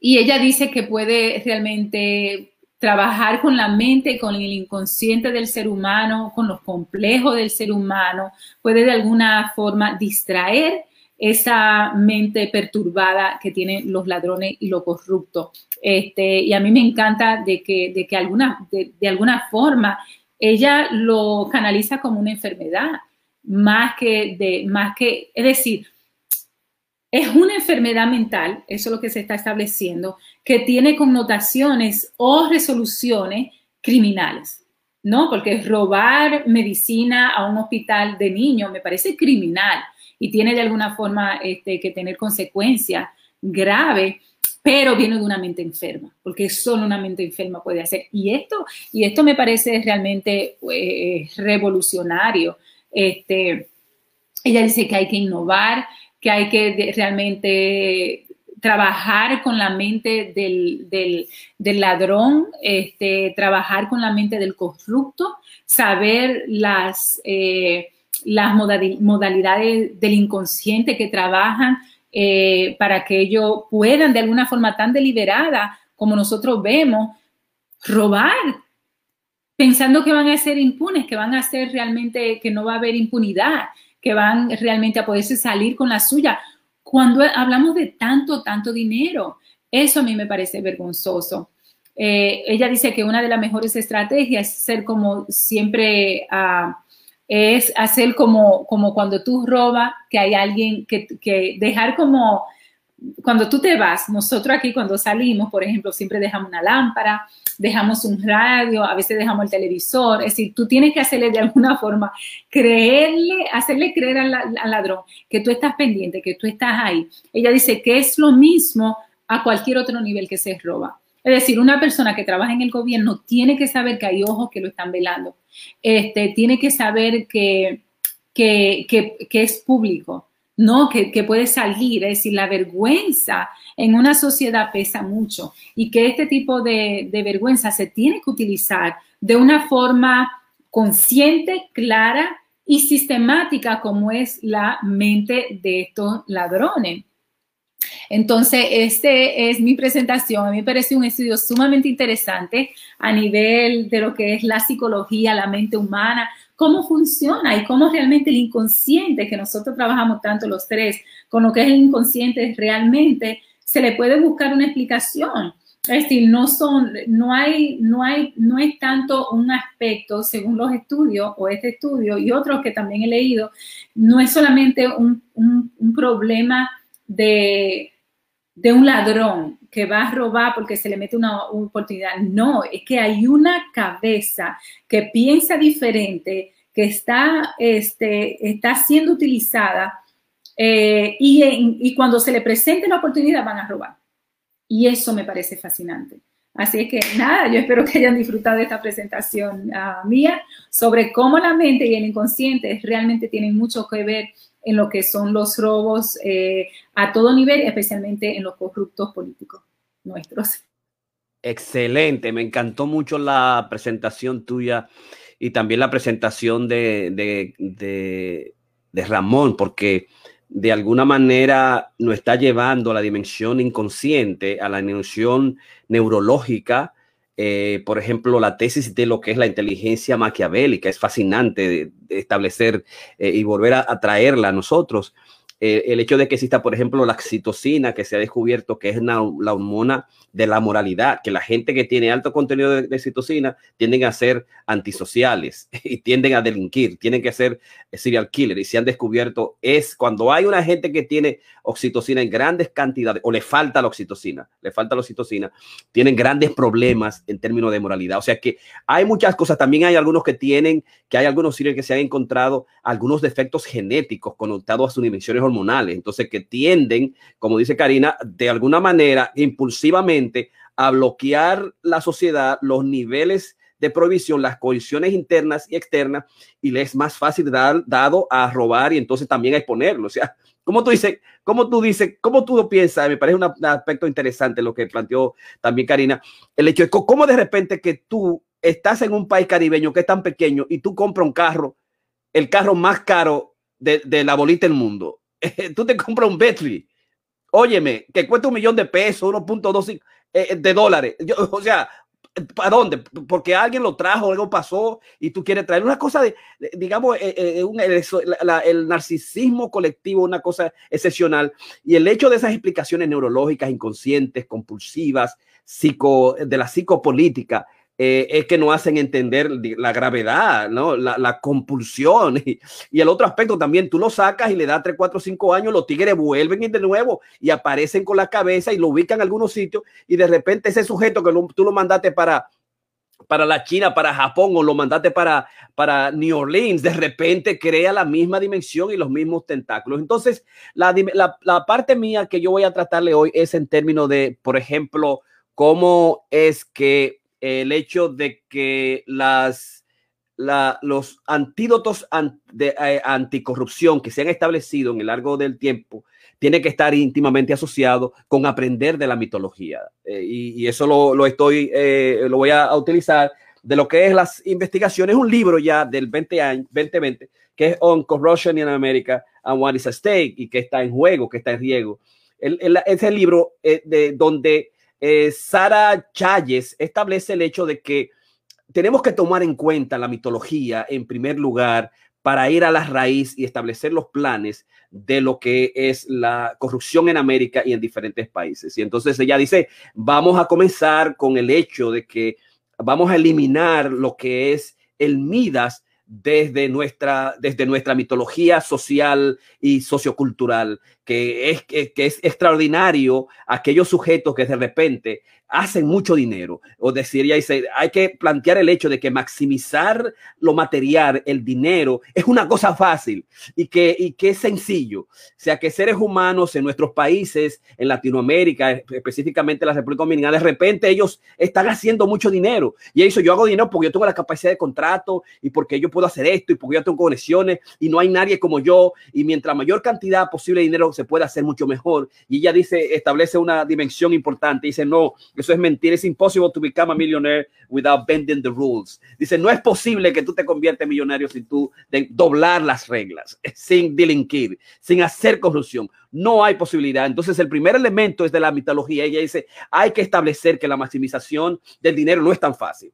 y ella dice que puede realmente trabajar con la mente, con el inconsciente del ser humano, con los complejos del ser humano, puede de alguna forma distraer esa mente perturbada que tienen los ladrones y lo corrupto. Este, y a mí me encanta de que, de que alguna, de, de alguna forma ella lo canaliza como una enfermedad, más que de, más que, es decir, es una enfermedad mental, eso es lo que se está estableciendo, que tiene connotaciones o resoluciones criminales, ¿no? Porque robar medicina a un hospital de niños me parece criminal y tiene de alguna forma este, que tener consecuencias graves, pero viene de una mente enferma, porque solo una mente enferma puede hacer. Y esto, y esto me parece realmente eh, revolucionario. Este, ella dice que hay que innovar, que hay que realmente trabajar con la mente del, ladrón, este, trabajar con la mente del corrupto, saber las, eh, las modalidades del inconsciente que trabajan eh, para que ellos puedan de alguna forma tan deliberada como nosotros vemos, robar, pensando que van a ser impunes, que van a ser realmente, que no va a haber impunidad que van realmente a poderse salir con la suya. Cuando hablamos de tanto, tanto dinero, eso a mí me parece vergonzoso. Eh, ella dice que una de las mejores estrategias es ser como siempre, uh, es hacer como, como cuando tú robas, que hay alguien que dejar como cuando tú te vas, nosotros aquí cuando salimos, por ejemplo, siempre dejamos una lámpara, dejamos un radio, a veces dejamos el televisor, es decir, tú tienes que hacerle de alguna *laughs* forma, creerle, hacerle creer al, ladrón que tú estás pendiente, que tú estás ahí. Ella dice que es lo mismo a cualquier otro nivel que se roba. Es decir, una persona que trabaja en el gobierno tiene que saber que hay ojos que lo están velando, este, tiene que saber que, que, que es público, ¿no? Que, puede salir, es decir, la vergüenza en una sociedad pesa mucho y que este tipo de, vergüenza se tiene que utilizar de una forma consciente, clara y sistemática como es la mente de estos ladrones. Entonces, este es mi presentación. A mí me parece un estudio sumamente interesante a nivel de lo que es la psicología, la mente humana, cómo funciona y cómo realmente el inconsciente, que nosotros trabajamos tanto los tres, con lo que es el inconsciente realmente, se le puede buscar una explicación. Es decir, no son, no hay, no hay, no es tanto un aspecto, según los estudios o este estudio y otros que también he leído, no es solamente un, problema de, de un ladrón que va a robar porque se le mete una oportunidad. No, es que hay una cabeza que piensa diferente, que está, este, está siendo utilizada eh, y, cuando se le presente la oportunidad van a robar. Y eso me parece fascinante. Así que nada, yo espero que hayan disfrutado de esta presentación uh, mía sobre cómo la mente y el inconsciente realmente tienen mucho que ver en lo que son los robos eh, a todo nivel, especialmente en los corruptos políticos nuestros. Excelente, me encantó mucho la presentación tuya y también la presentación de, de, de, Ramón, porque de alguna manera nos está llevando a la dimensión inconsciente, a la dimensión neurológica, eh, por ejemplo, la tesis de lo que es la inteligencia maquiavélica. Es fascinante de, establecer eh, y volver a, traerla a nosotros. Eh, el hecho de que exista, por ejemplo, la oxitocina, que se ha descubierto que es la hormona de la moralidad, que la gente que tiene alto contenido de, de, citocina tienden a ser antisociales *laughs* y tienden a delinquir, tienen que ser serial killer y se han descubierto es cuando hay una gente que tiene oxitocina en grandes cantidades o le falta la oxitocina, le falta la oxitocina, tienen grandes problemas en términos de moralidad. O sea que hay muchas cosas, también hay algunos que tienen, que hay algunos serial que se han encontrado algunos defectos genéticos conectados a sus dimensiones entonces que tienden, como dice Karina, de alguna manera impulsivamente a bloquear la sociedad, los niveles de prohibición, las coaliciones internas y externas, y le es más fácil dar, dado a robar y entonces también a exponerlo. O sea, como tú dices, como tú dices, como tú piensas, me parece un aspecto interesante lo que planteó también Karina, el hecho de cómo de repente que tú estás en un país caribeño que es tan pequeño y tú compras un carro, el carro más caro de, la bolita del mundo. Tú te compras un Bentley, óyeme, que cuesta un millón de pesos, 1.2 eh, de dólares. o sea, ¿Para dónde? Porque alguien lo trajo, algo pasó y tú quieres traer una cosa de, digamos, eh, eh, el, narcisismo colectivo, una cosa excepcional. Y el hecho de esas explicaciones neurológicas, inconscientes, compulsivas, de la psicopolítica, eh, es que no hacen entender la gravedad, ¿no? la, compulsión. *laughs* Y, el otro aspecto también, tú lo sacas y le das 3, 4, 5 años, los tigres vuelven y de nuevo y aparecen con la cabeza y lo ubican en algunos sitios y de repente ese sujeto que tú lo mandaste para, para la China, para Japón o lo mandaste para, para New Orleans, de repente crea la misma dimensión y los mismos tentáculos. Entonces, la, la, la parte mía que yo voy a tratarle hoy es en términos de, por ejemplo, cómo es que el hecho de que las, los antídotos de eh, anticorrupción que se han establecido en el largo del tiempo tiene que estar íntimamente asociado con aprender de la mitología. Eh, y, eso lo, estoy, eh, lo voy a, utilizar de lo que es las investigaciones, un libro ya del 20 año, 2020, que es On Corruption in America and What is at Stake, y que está en juego, que está en riesgo. El, el, ese libro de, donde eh, Sara Chayes establece el hecho de que tenemos que tomar en cuenta la mitología en primer lugar para ir a la raíz y establecer los planes de lo que es la corrupción en América y en diferentes países. Y entonces ella dice, vamos a comenzar con el hecho de que vamos a eliminar lo que es el Midas desde nuestra, desde nuestra mitología social y sociocultural, que es, que, es extraordinario aquellos sujetos que de repente hacen mucho dinero. O decir, dice, hay que plantear el hecho de que maximizar lo material, el dinero, es una cosa fácil y que, y que es sencillo. O sea, que seres humanos en nuestros países, en Latinoamérica, específicamente en la República Dominicana, de repente ellos están haciendo mucho dinero. Y eso yo hago dinero porque yo tengo la capacidad de contrato y porque yo puedo hacer esto y porque yo tengo conexiones y no hay nadie como yo. Y mientras mayor cantidad posible de dinero se puede hacer mucho mejor. Y ella dice, establece una dimensión importante. Dice, no, eso es mentira. Es imposible to become a millionaire without bending the rules. Dice, no es posible que tú te conviertas en millonario sin tú de doblar las reglas, *laughs* sin delinquir, sin hacer corrupción. No hay posibilidad. Entonces, el primer elemento es de la mitología. Ella dice, hay que establecer que la maximización del dinero no es tan fácil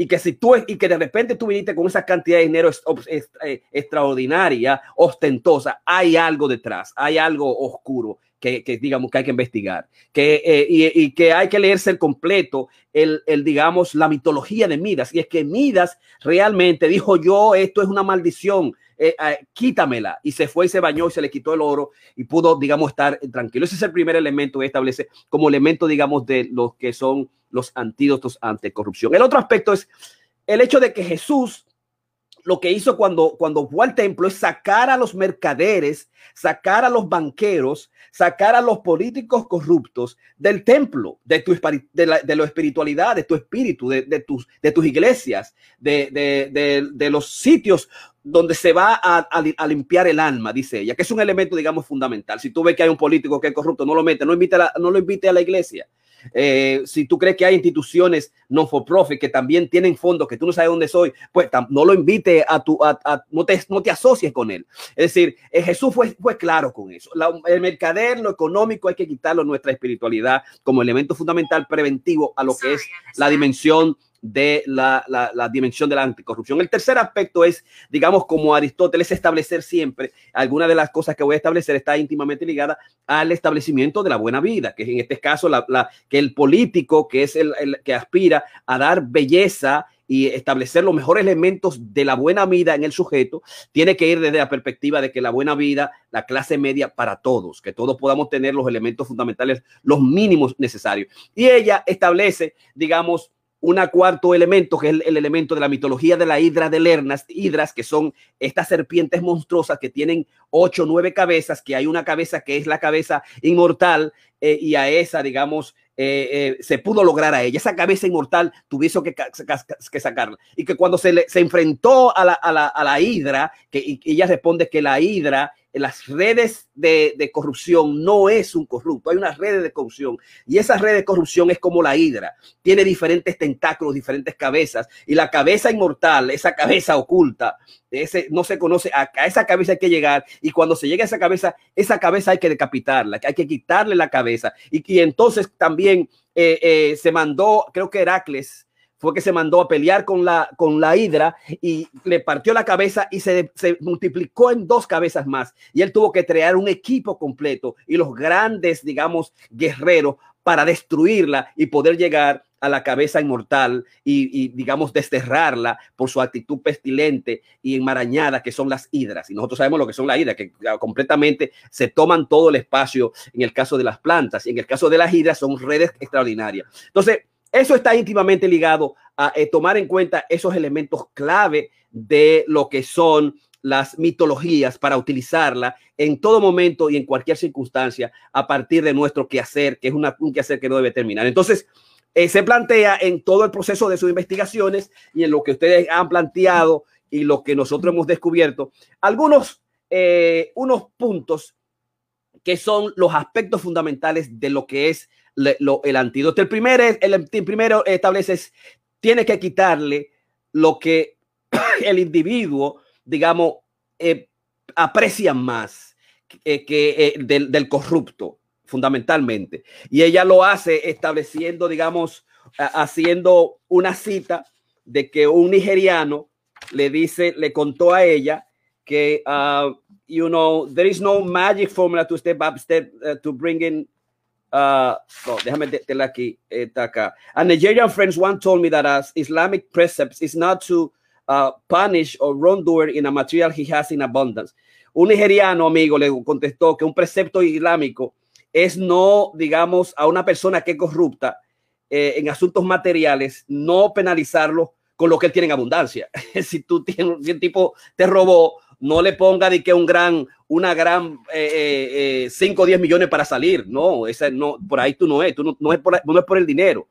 y que si tú y que de repente tú viniste con esa cantidad de dinero eh, extraordinaria, ostentosa, hay algo detrás, hay algo oscuro que, digamos que hay que investigar, que, eh, y, que hay que leerse el completo, el, el, digamos, la mitología de Midas. Y es que Midas realmente dijo yo, esto es una maldición, eh, quítamela. Y se fue y se bañó y se le quitó el oro y pudo, digamos, estar tranquilo. Ese es el primer elemento que establece como elemento, digamos, de los que son los antídotos ante corrupción. El otro aspecto es el hecho de que Jesús lo que hizo cuando, cuando fue al templo es sacar a los mercaderes, sacar a los banqueros, sacar a los políticos corruptos del templo, de tu de la, de espiritualidad, de tu espíritu, de, de, tus, de tus iglesias, de, de, los sitios donde se va a, a, limpiar el alma, dice ella, que es un elemento, digamos, fundamental. Si tú ves que hay un político que es corrupto, no lo mete, no, invite no lo invite a la iglesia. Eh, si tú crees que hay instituciones no for profit que también tienen fondos que tú no sabes dónde soy, pues no lo invite a tu, a, no, te, no te asocies con él. Es decir, eh, Jesús fue, fue claro con eso. el mercader, lo económico, hay que quitarlo nuestra espiritualidad como elemento fundamental preventivo a lo que es la dimensión de la, la, dimensión de la anticorrupción. El tercer aspecto es, digamos, como Aristóteles, establecer siempre, alguna de las cosas que voy a establecer está íntimamente ligada al establecimiento de la buena vida, que en este caso la, que el político, que es el, que aspira a dar belleza y establecer los mejores elementos de la buena vida en el sujeto, tiene que ir desde la perspectiva de que la buena vida, la clase media para todos, que todos podamos tener los elementos fundamentales, los mínimos necesarios. Y ella establece, digamos, un cuarto elemento, que es el, elemento de la mitología de la hidra de Lernas, hidras, que son estas serpientes monstruosas que tienen ocho nueve cabezas, que hay una cabeza que es la cabeza inmortal, eh, y a esa, digamos, eh, eh, se pudo lograr a ella. Esa cabeza inmortal tuviese que, que sacarla. Y que cuando se, le, se enfrentó a la, a la, a la hidra, que ella responde que la hidra las redes de, corrupción no es un corrupto, hay unas redes de corrupción. Y esa red de corrupción es como la hidra, tiene diferentes tentáculos, diferentes cabezas y la cabeza inmortal, esa cabeza oculta, ese no se conoce, a, esa cabeza hay que llegar y cuando se llega a esa cabeza, esa cabeza hay que decapitarla, hay que quitarle la cabeza. Y, entonces también eh, eh, se mandó, creo que Heracles, fue que se mandó a pelear con la, con la hidra y le partió la cabeza y se, se, multiplicó en dos cabezas más. Y él tuvo que crear un equipo completo y los grandes, digamos, guerreros para destruirla y poder llegar a la cabeza inmortal y, digamos, desterrarla por su actitud pestilente y enmarañada que son las hidras. Y nosotros sabemos lo que son las hidras, que completamente se toman todo el espacio en el caso de las plantas y en el caso de las hidras son redes extraordinarias. Entonces, eso está íntimamente ligado a eh, tomar en cuenta esos elementos clave de lo que son las mitologías para utilizarla en todo momento y en cualquier circunstancia a partir de nuestro quehacer, que es una, un quehacer que no debe terminar. Entonces, eh, se plantea en todo el proceso de sus investigaciones y en lo que ustedes han planteado y lo que nosotros hemos descubierto, algunos eh, unos puntos que son los aspectos fundamentales de lo que es el antídoto. El, el, primero establece es, tiene que quitarle lo que *coughs* el individuo, digamos, eh, aprecia más que, eh, del, del, corrupto, fundamentalmente. Y ella lo hace estableciendo, digamos, haciendo una cita de que un nigeriano le dice, le contó a ella que, uh, you know, there is no magic formula to step up, step uh, to bring in Uh, oh, déjame tenerla aquí, está acá. A Nigerian friends one told me that as Islamic precepts is not to uh, punish or wrongdoer in a material he has in abundance. Un nigeriano amigo le contestó que un precepto islámico es no, digamos, a una persona que es corrupta eh, en asuntos materiales, no penalizarlo con lo que él tiene en abundancia. *laughs* si tú tienes, si el tipo te robó, no le ponga de que un gran, una gran 5 eh, eh, o 10 millones para salir. No, esa no, por ahí tú no es, tú no, no, es por, no es por el dinero.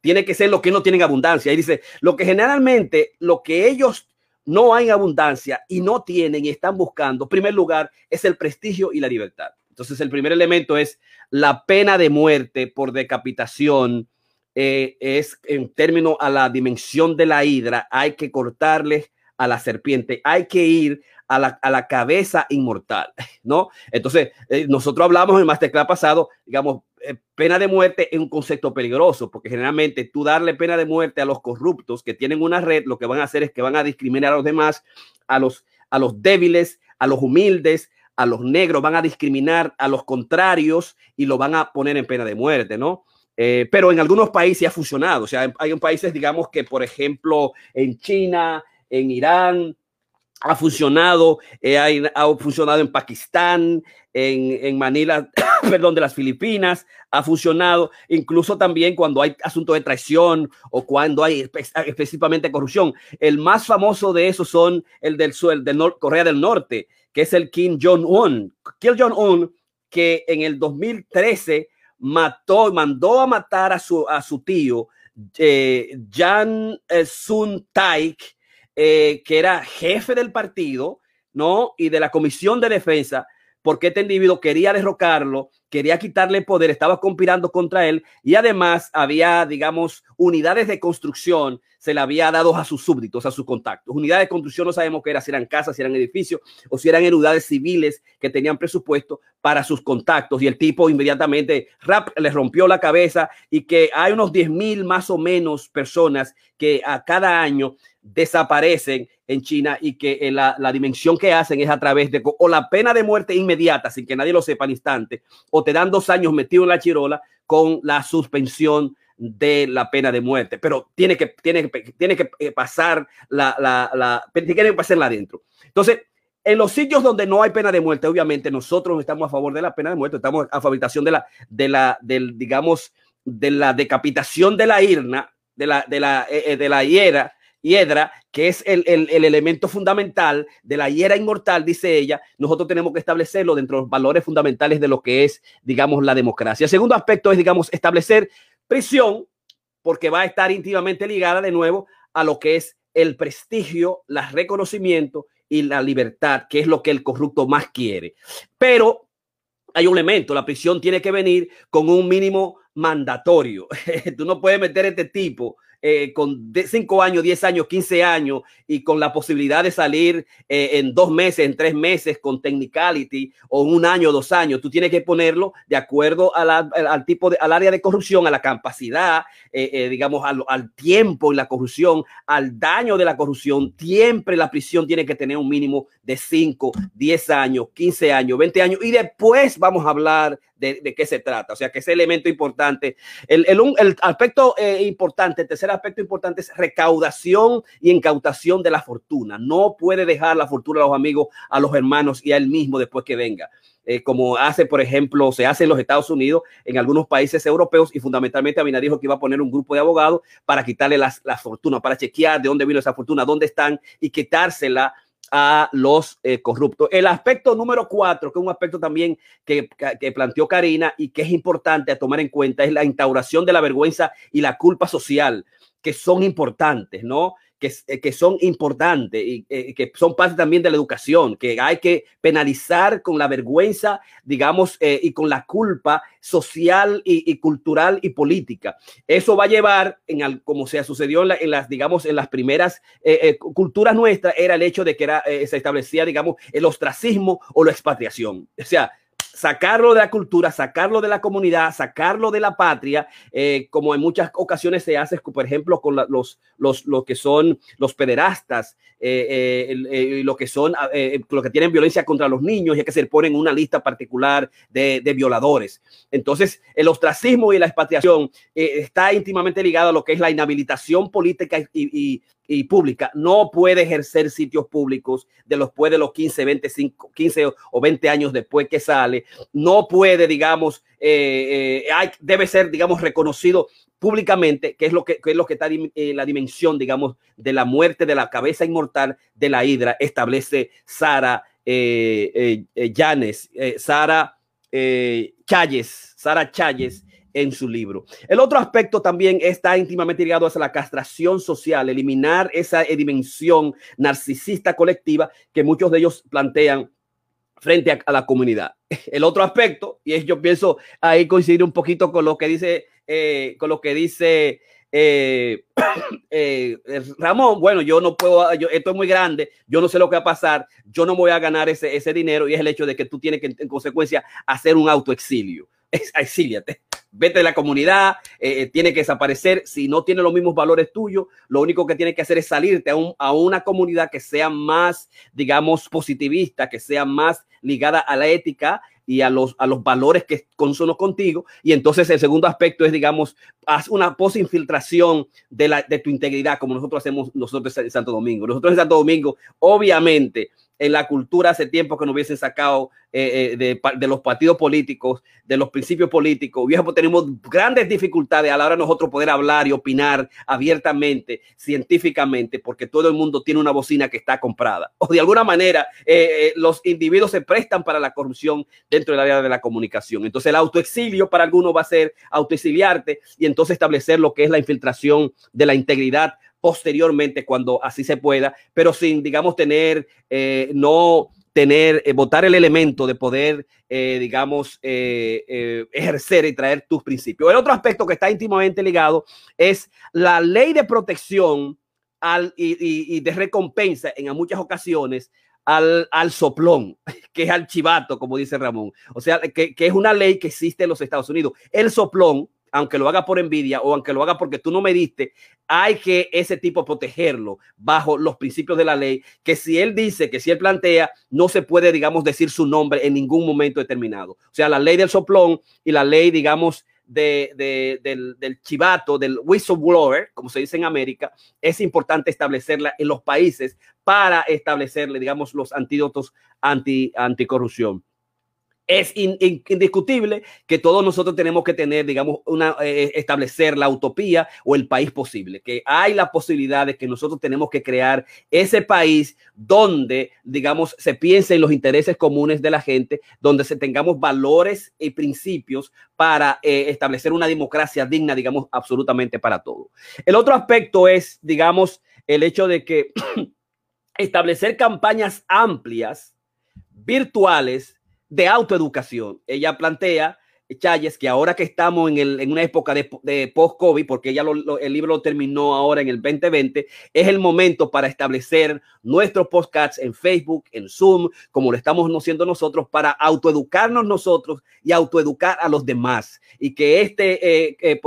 Tiene que ser lo que no tienen abundancia. Y dice, lo que generalmente, lo que ellos no hay abundancia y no tienen y están buscando, primer lugar, es el prestigio y la libertad. Entonces, el primer elemento es la pena de muerte por decapitación. Eh, es en términos a la dimensión de la hidra, hay que cortarle a la serpiente, hay que ir a la, cabeza inmortal, *laughs* ¿no? Entonces, eh, nosotros hablamos en masterclass pasado, digamos, eh, pena de muerte es un concepto peligroso, porque generalmente tú darle pena de muerte a los corruptos que tienen una red, lo que van a hacer es que van a discriminar a los demás, a los, a los débiles, a los humildes, a los negros, van a discriminar a los contrarios y lo van a poner en pena de muerte, ¿no? Eh, pero en algunos países ha funcionado. O sea, hay países, digamos, que por ejemplo en China, en Irán, ha funcionado, eh, ha, funcionado en Pakistán, en, en Manila, *coughs* perdón, de las Filipinas, ha funcionado incluso también cuando hay asuntos de traición o cuando hay específicamente corrupción. El más famoso de esos son el del, el del Corea del Norte, que es el Kim Jong-un. Kim Jong-un, que en el 2013 mató, mandó a matar a su, a su tío, eh, Jan eh, Sun Taik, eh, que era jefe del partido, ¿no? Y de la comisión de defensa, porque este individuo quería derrocarlo, quería quitarle poder, estaba conspirando contra él y además había, digamos, unidades de construcción, se le había dado a sus súbditos, a sus contactos. Unidades de construcción no sabemos qué era, si eran casas, si eran edificios o si eran unidades civiles que tenían presupuesto para sus contactos y el tipo inmediatamente rap, le rompió la cabeza y que hay unos 10 mil más o menos personas que a cada año desaparecen en China y que eh, la, la, dimensión que hacen es a través de o la pena de muerte inmediata sin que nadie lo sepa al instante o te dan dos años metido en la chirola con la suspensión de la pena de muerte, pero tiene que, tiene, tiene que eh, pasar la, la, la tiene que adentro. Entonces, en los sitios donde no hay pena de muerte, obviamente nosotros estamos a favor de la pena de muerte, estamos a favor de la, de la, del, digamos, de la decapitación de la irna, de la, de la, eh, de la hiera, hiedra, que es el, elemento fundamental de la hiera inmortal, dice ella, nosotros tenemos que establecerlo dentro de los valores fundamentales de lo que es, digamos, la democracia. El segundo aspecto es, digamos, establecer prisión, porque va a estar íntimamente ligada de nuevo a lo que es el prestigio, el reconocimiento y la libertad, que es lo que el corrupto más quiere. Pero hay un elemento, la prisión tiene que venir con un mínimo mandatorio. *laughs* Tú no puedes meter este tipo eh, con 5 años, 10 años, 15 años y con la posibilidad de salir eh, en dos meses, en tres meses con technicality o un año, dos años. Tú tienes que ponerlo de acuerdo al tipo de, al área de corrupción, a la capacidad, eh, digamos, al, al, tiempo y la corrupción, al daño de la corrupción. Siempre la prisión tiene que tener un mínimo de 5, 10 años, 15 años, 20 años y después vamos a hablar de, qué se trata. O sea, que ese elemento importante. El, el, aspecto eh, importante, el tercer aspecto importante es recaudación y incautación de la fortuna. No puede dejar la fortuna a los amigos, a los hermanos y a él mismo después que venga. Eh, como hace, por ejemplo, se hace en los Estados Unidos, en algunos países europeos, y fundamentalmente Abina dijo que iba a poner un grupo de abogados para quitarle las, la fortuna, para chequear de dónde vino esa fortuna, dónde están y quitársela a los eh, corruptos. El aspecto número cuatro, que es un aspecto también que, que, planteó Karina y que es importante a tomar en cuenta, es la instauración de la vergüenza y la culpa social, que son importantes, ¿no? Que, eh, que son importantes y eh, que son parte también de la educación, que hay que penalizar con la vergüenza, digamos, eh, y con la culpa social y, cultural y política. Eso va a llevar, en como se sucedió en, en, las, digamos, en las primeras culturas nuestras, era el hecho de que era, se establecía, digamos, el ostracismo o la expatriación. O sea, sacarlo de la cultura, sacarlo de la comunidad, sacarlo de la patria, eh, como en muchas ocasiones se hace, por ejemplo, con los, los, lo que son los pederastas, eh, eh, lo que son, lo que tienen violencia contra los niños, ya que se ponen una lista particular de, de violadores. Entonces, el ostracismo y la expatriación está íntimamente ligado a lo que es la inhabilitación política y, y y pública no puede ejercer sitios públicos de los de los 15, 25, 15 o 20 años después que sale. No puede, digamos, eh, eh, hay, debe ser, digamos, reconocido públicamente, que es lo que, es lo que está en eh, la dimensión, digamos, de la muerte de la cabeza inmortal de la hidra, establece Sara Llanes, Sara Chayes, Sara Chayes en su libro. El otro aspecto también está íntimamente ligado a la castración social, eliminar esa dimensión narcisista colectiva que muchos de ellos plantean frente a, la comunidad. *laughs* El otro aspecto, y es yo pienso ahí coincidir un poquito con lo que dice, eh, con lo que dice eh, *clears throat* eh, Ramón, bueno, yo no puedo, yo, esto es muy grande, yo no sé lo que va a pasar, yo no voy a ganar ese, ese dinero y es el hecho de que tú tienes que en consecuencia hacer un autoexilio. Exíliate vete de la comunidad, eh, eh, tiene que desaparecer. Si no tiene los mismos valores tuyos, lo único que tiene que hacer es salirte a, a una comunidad que sea más, digamos, positivista, que sea más ligada a la ética y a los, a los valores que consono contigo. Y entonces el segundo aspecto es, digamos, haz una posinfiltración de, la, de tu integridad, como nosotros hacemos nosotros en Santo Domingo. Nosotros en Santo Domingo, obviamente, en la cultura hace tiempo que nos hubiesen sacado eh, eh, de, los partidos políticos, de los principios políticos. Viejo, tenemos grandes dificultades a la hora de nosotros poder hablar y opinar abiertamente, científicamente, porque todo el mundo tiene una bocina que está comprada. O de alguna manera, eh, los individuos se prestan para la corrupción dentro del área de la comunicación. Entonces, el autoexilio para algunos va a ser autoexiliarte y entonces establecer lo que es la infiltración de la integridad posteriormente cuando así se pueda, pero sin, digamos, tener, eh, no tener, eh, votar el elemento de poder, eh, digamos, ejercer y traer tus principios. El otro aspecto que está íntimamente ligado es la ley de protección al, y, de recompensa en muchas ocasiones al, al, soplón, *laughs* que es al chivato, como dice Ramón. O sea, que, que, es una ley que existe en los Estados Unidos. El soplón aunque lo haga por envidia o aunque lo haga porque tú no me diste, hay que ese tipo protegerlo bajo los principios de la ley, que si él dice, que si él plantea, no se puede, digamos, decir su nombre en ningún momento determinado. O sea, la ley del soplón y la ley, digamos, de, del, del, chivato, del whistleblower, como se dice en América, es importante establecerla en los países para establecerle, digamos, los antídotos anti, anticorrupción es indiscutible que todos nosotros tenemos que tener, digamos, una, eh, establecer la utopía o el país posible, que hay la posibilidad de que nosotros tenemos que crear ese país donde, digamos, se piense en los intereses comunes de la gente, donde se tengamos valores y principios para eh, establecer una democracia digna, digamos, absolutamente para todo. El otro aspecto es, digamos, el hecho de que *clears throat* establecer campañas amplias, virtuales, de autoeducación. Ella plantea Chayes, que ahora que estamos en, el, en una época de, post-COVID, porque ya el libro lo terminó ahora en el 2020, es el momento para establecer nuestros podcasts en Facebook, en Zoom, como lo estamos haciendo nosotros, para autoeducarnos nosotros y autoeducar a los demás. Y que este eh, eh,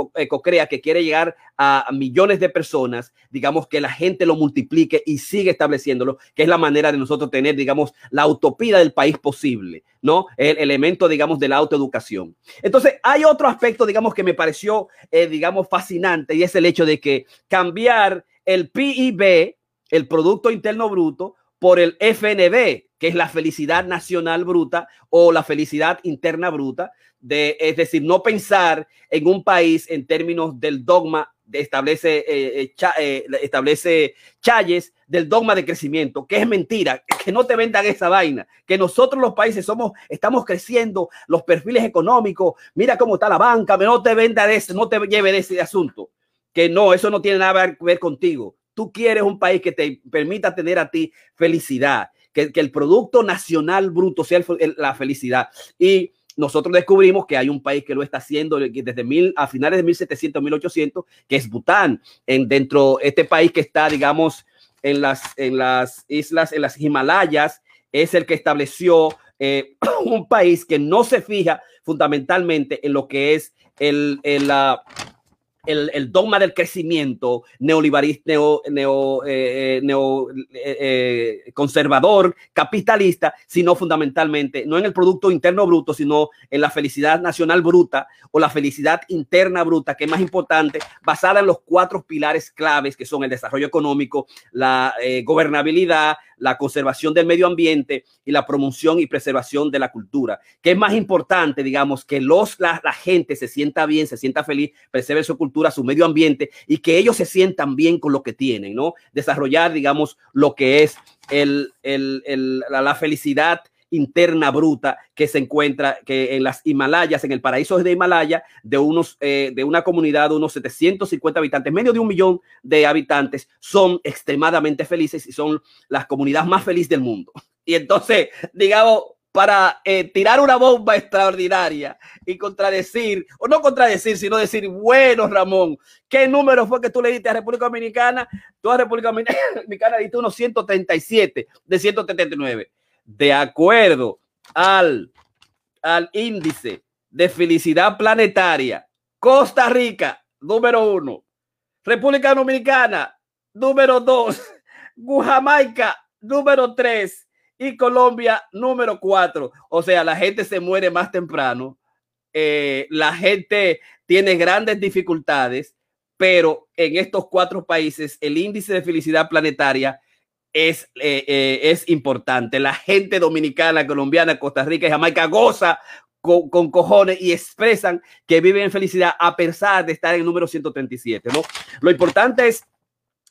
que quiere llegar a millones de personas, digamos que la gente lo multiplique y sigue estableciéndolo, que es la manera de nosotros tener, digamos, la utopía del país posible, ¿no? El elemento, digamos, de la autoeducación. Entonces, hay otro aspecto, digamos, que me pareció, eh, digamos, fascinante y es el hecho de que cambiar el PIB, el Producto Interno Bruto, por el FNB, que es la felicidad nacional bruta o la felicidad interna bruta, de, es decir, no pensar en un país en términos del dogma establece, eh, eh, eh, establece Chayes del dogma de crecimiento, que es mentira, que no te vendan esa vaina, que nosotros los países somos, estamos creciendo los perfiles económicos, mira cómo está la banca, no te venda de ese, no te lleve de ese asunto, que no, eso no tiene nada que ver contigo. Tú quieres un país que te permita tener a ti felicidad, que, que el producto nacional bruto sea la felicidad. Y nosotros descubrimos que hay un país que lo está haciendo desde mil, a finales de 1700, 1800, que es Bután, en dentro este país que está, digamos, en las, en las islas, en las Himalayas, es el que estableció eh, *clears throat* un país que no se fija fundamentalmente en lo que es el, el la, el, dogma del crecimiento neoliberista, neo, neo, eh, eh, eh, conservador, capitalista, sino fundamentalmente no en el Producto Interno Bruto, sino en la felicidad nacional bruta o la felicidad interna bruta, que es más importante, basada en los cuatro pilares claves que son el desarrollo económico, la gobernabilidad, la conservación del medio ambiente y la promoción y preservación de la cultura, que es más importante, digamos, que los, la, la gente se sienta bien, se sienta feliz, preserve su cultura, su medio ambiente y que ellos se sientan bien con lo que tienen, ¿no? Desarrollar, digamos, lo que es el, el, el, la, la felicidad interna bruta que se encuentra que en las Himalayas, en el paraíso de Himalaya, de unos eh, de una comunidad de unos 750 habitantes, medio de un millón de habitantes, son extremadamente felices y son las comunidades más felices del mundo. Y entonces, digamos, para eh, tirar una bomba extraordinaria y contradecir, o no contradecir, sino decir, bueno, Ramón, ¿qué número fue que tú le diste a República Dominicana? Tú a República Dominicana *laughs* diste unos 137 de 179 de acuerdo al, al índice de felicidad planetaria, Costa Rica, número uno, República Dominicana, número dos, Jamaica, número tres, y Colombia, número cuatro. O sea, la gente se muere más temprano, eh, la gente tiene grandes dificultades, pero en estos cuatro países el índice de felicidad planetaria es, eh, eh, es importante. La gente dominicana, colombiana, Costa Rica y Jamaica goza con, cojones y expresan que viven en felicidad a pesar de estar en el número 137, ¿no? Lo importante es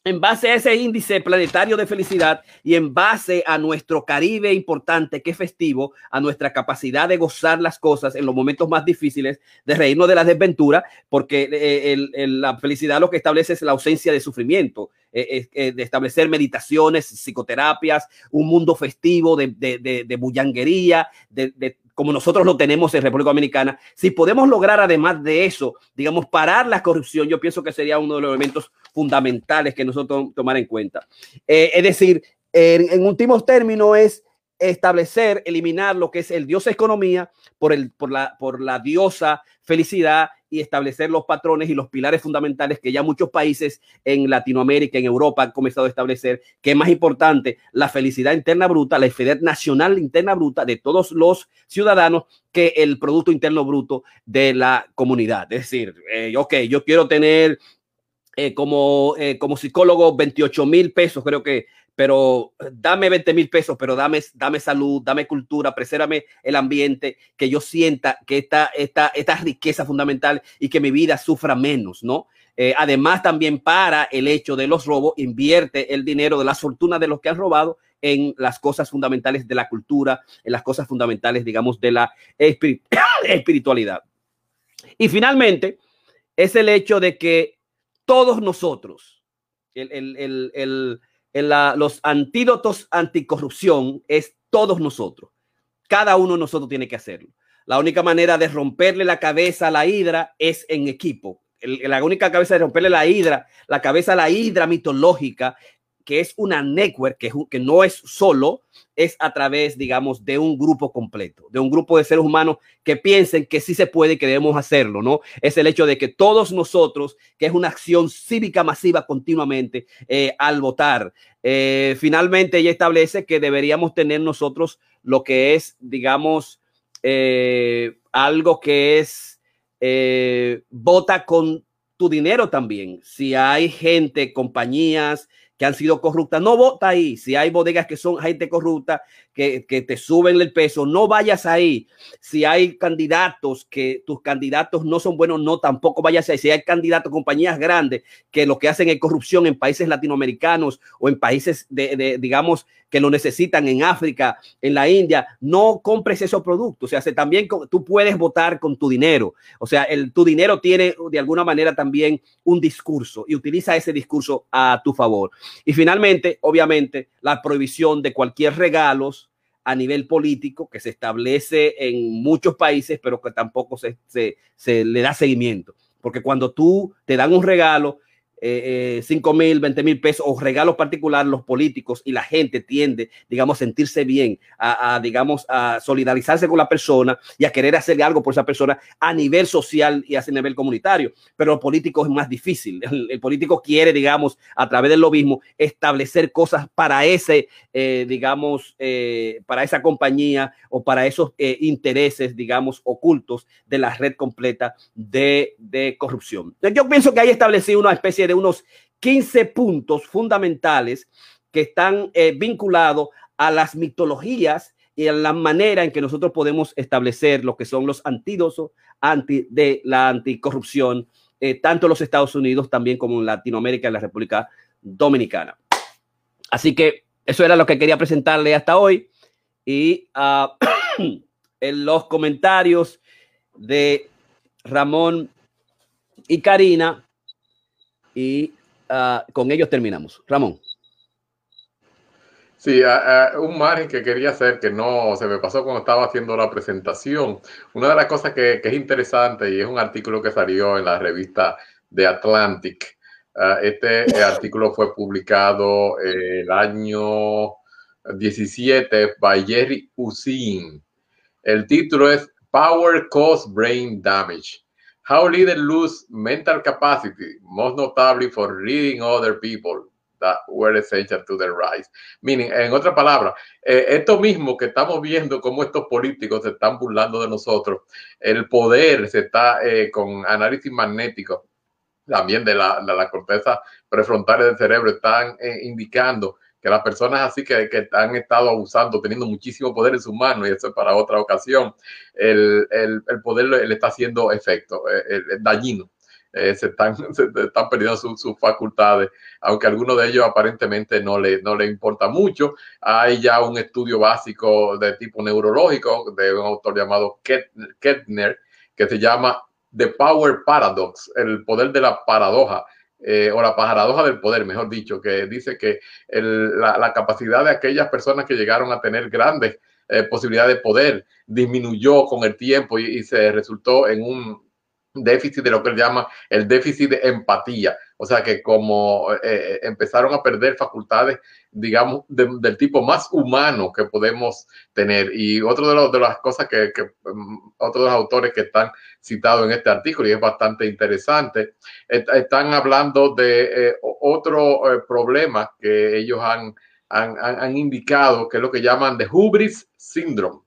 en base a ese índice planetario de felicidad y en base a nuestro Caribe importante que es festivo, a nuestra capacidad de gozar las cosas en los momentos más difíciles, de reírnos de la desventura, porque eh, la felicidad lo que establece es la ausencia de sufrimiento, eh, eh, de establecer meditaciones, psicoterapias, un mundo festivo de, de, de bullanguería, de, como nosotros lo tenemos en República Dominicana, si podemos lograr además de eso, digamos, parar la corrupción, yo pienso que sería uno de los elementos fundamentales que nosotros tomar en cuenta. Eh, es decir, en, en últimos términos es establecer, eliminar lo que es el dios economía por, el, por, la, por la diosa felicidad y establecer los patrones y los pilares fundamentales que ya muchos países en Latinoamérica, en Europa han comenzado a establecer, que es más importante la felicidad interna bruta, la felicidad nacional interna bruta de todos los ciudadanos que el Producto Interno Bruto de la comunidad. Es decir, eh, ok, yo quiero tener eh, como, eh, como psicólogo 28 mil pesos, creo que pero eh, dame 20 mil pesos, pero dame, dame salud, dame cultura, presérame el ambiente, que yo sienta que esta, esta, esta riqueza fundamental y que mi vida sufra menos, ¿no? Eh, además, también para el hecho de los robos, invierte el dinero de las fortunas de los que han robado en las cosas fundamentales de la cultura, en las cosas fundamentales, digamos, de la *coughs* espiritualidad. Y finalmente, es el hecho de que todos nosotros, el, el, el los antídotos anticorrupción es todos nosotros. Cada uno de nosotros tiene que hacerlo. La única manera de romperle la cabeza a la hidra es en equipo. la única cabeza de romperle la hidra, la cabeza a la hidra mitológica, que es una network, que, no es solo, es a través, digamos, de un grupo completo, de un grupo de seres humanos que piensen que sí se puede y que debemos hacerlo, ¿no? Es el hecho de que todos nosotros, que es una acción cívica masiva continuamente eh, al votar, eh, finalmente ella establece que deberíamos tener nosotros lo que es, digamos, eh, algo que es vota con tu dinero también. Si hay gente, compañías, que han sido corruptas. No vota ahí. Si hay bodegas que son gente corrupta, que, que, te suben el peso, no vayas ahí. Si hay candidatos que tus candidatos no son buenos, no, tampoco vayas ahí. Si hay candidatos, compañías grandes que lo que hacen es corrupción en países latinoamericanos o en países de, de digamos, que lo necesitan en África, en la India, no compres esos productos. O sea, se, también tú puedes votar con tu dinero. O sea, el, tu dinero tiene de alguna manera también un discurso y utiliza ese discurso a tu favor. Y finalmente, obviamente, la prohibición de cualquier regalos a nivel político que se establece en muchos países, pero que tampoco se le da seguimiento. Porque cuando tú te dan un regalo, eh, 5 eh, mil, 20 mil pesos o regalos particulares, los políticos y la gente tiende, digamos, sentirse bien, a, digamos, a solidarizarse con la persona y a querer hacer algo por esa persona a nivel social y a nivel comunitario. Pero los políticos es más difícil. El, político quiere, digamos, a través del lobismo, establecer cosas para ese, eh, digamos, eh, para esa compañía o para esos intereses, digamos, ocultos de la red completa de, de corrupción. Yo pienso que hay establecido una especie de unos 15 puntos fundamentales que están eh, vinculados a las mitologías y a la manera en que nosotros podemos establecer lo que son los antídotos anti, de la anticorrupción, eh, tanto en los Estados Unidos también como en Latinoamérica y la República Dominicana. Así que eso era lo que quería presentarle hasta hoy. Y uh, *coughs* en los comentarios de Ramón y Karina, y uh, con ellos terminamos. Ramón. Sí, uh, uh, un margen que quería hacer que no se me pasó cuando estaba haciendo la presentación. Una de las cosas que, que es interesante y es un artículo que salió en la revista The Atlantic. este *laughs* artículo fue publicado el año 17 by Jerry Usin. El título es Power Cause Brain Damage. How leaders lose mental capacity, most notably for reading other people that were essential to their rise. Meaning, en otra palabra, eh, esto mismo que estamos viendo, cómo estos políticos se están burlando de nosotros, el poder se está eh, con análisis magnético también de la, de la corteza prefrontal del cerebro, están eh, indicando que las personas así que, que, han estado abusando, teniendo muchísimo poder en sus manos, y eso es para otra ocasión, el, el, el poder le, está haciendo efecto, eh, el, dañino. Eh, se, están, *laughs* se están perdiendo sus facultades, aunque a algunos de ellos aparentemente no le, no le importa mucho. Hay ya un estudio básico de tipo neurológico de un autor llamado Kettner, que se llama The Power Paradox, el poder de la paradoja eh, o la paradoja del poder, mejor dicho, que dice que la, capacidad de aquellas personas que llegaron a tener grandes eh, posibilidades de poder disminuyó con el tiempo y, se resultó en un déficit de lo que él llama el déficit de empatía. O sea que como eh, eh, empezaron a perder facultades, digamos, del tipo más humano que podemos tener. Y otro de, los, de las cosas que, que um, otros autores que están citados en este artículo, y es bastante interesante, están hablando de eh, otro problema que ellos han, han, han indicado, que es lo que llaman de hubris syndrome.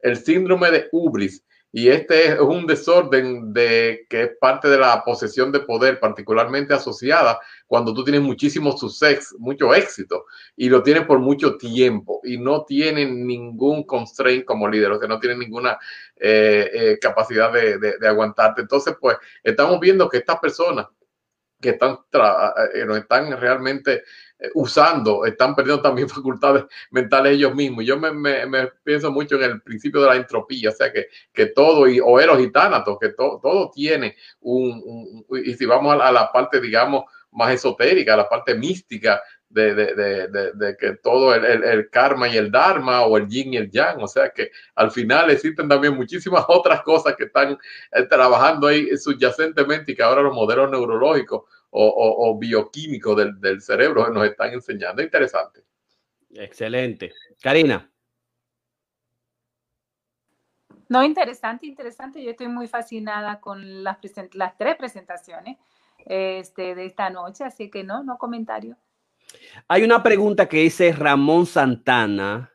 El síndrome de hubris y este es un desorden de que es parte de la posesión de poder, particularmente asociada cuando tú tienes muchísimo suceso, mucho éxito y lo tienes por mucho tiempo y no tienen ningún constraint como líder, o sea, no tienen ninguna eh, eh, capacidad de, de, aguantarte. Entonces, pues estamos viendo que estas personas que están, eh, no están realmente usando, están perdiendo también *laughs* facultades mentales ellos mismos. Yo me, me, pienso mucho en el principio de la entropía, o sea que, que todo, y, o eros y tánatos, que todo tiene un, y si vamos a la, parte, digamos, más esotérica, la parte mística, de, que todo el, karma y el dharma o el yin y el yang, o sea que al final existen también muchísimas *laughs* otras cosas que están eh, trabajando ahí subyacentemente y que ahora los modelos neurológicos o, bioquímicos del, del, cerebro nos están enseñando. Interesante. Excelente. Karina. No, interesante, interesante. Yo estoy muy fascinada con las, las tres presentaciones este, de esta noche, así que no, no comentario. Hay una pregunta que dice Ramón Santana.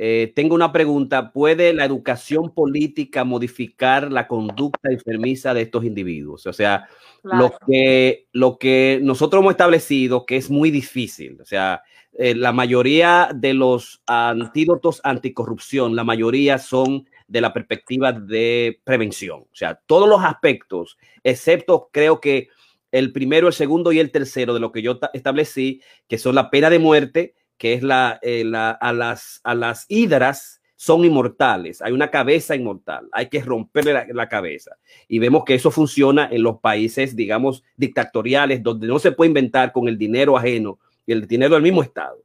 Eh, tengo una pregunta. ¿Puede la educación política modificar la conducta enfermiza de estos individuos? O sea, lo, que, lo que nosotros hemos establecido que es muy difícil. O sea, eh, la mayoría de los antídotos anticorrupción, la mayoría son de la perspectiva de prevención. O sea, todos los aspectos, excepto creo que el primero, el segundo y el tercero de lo que yo establecí, que son la pena de muerte, que es la, eh, a, las, a las hidras son inmortales, hay una cabeza inmortal, hay que romperle la, cabeza. Y vemos que eso funciona en los países, digamos, dictatoriales, donde no se puede inventar con el dinero ajeno y el dinero del mismo Estado.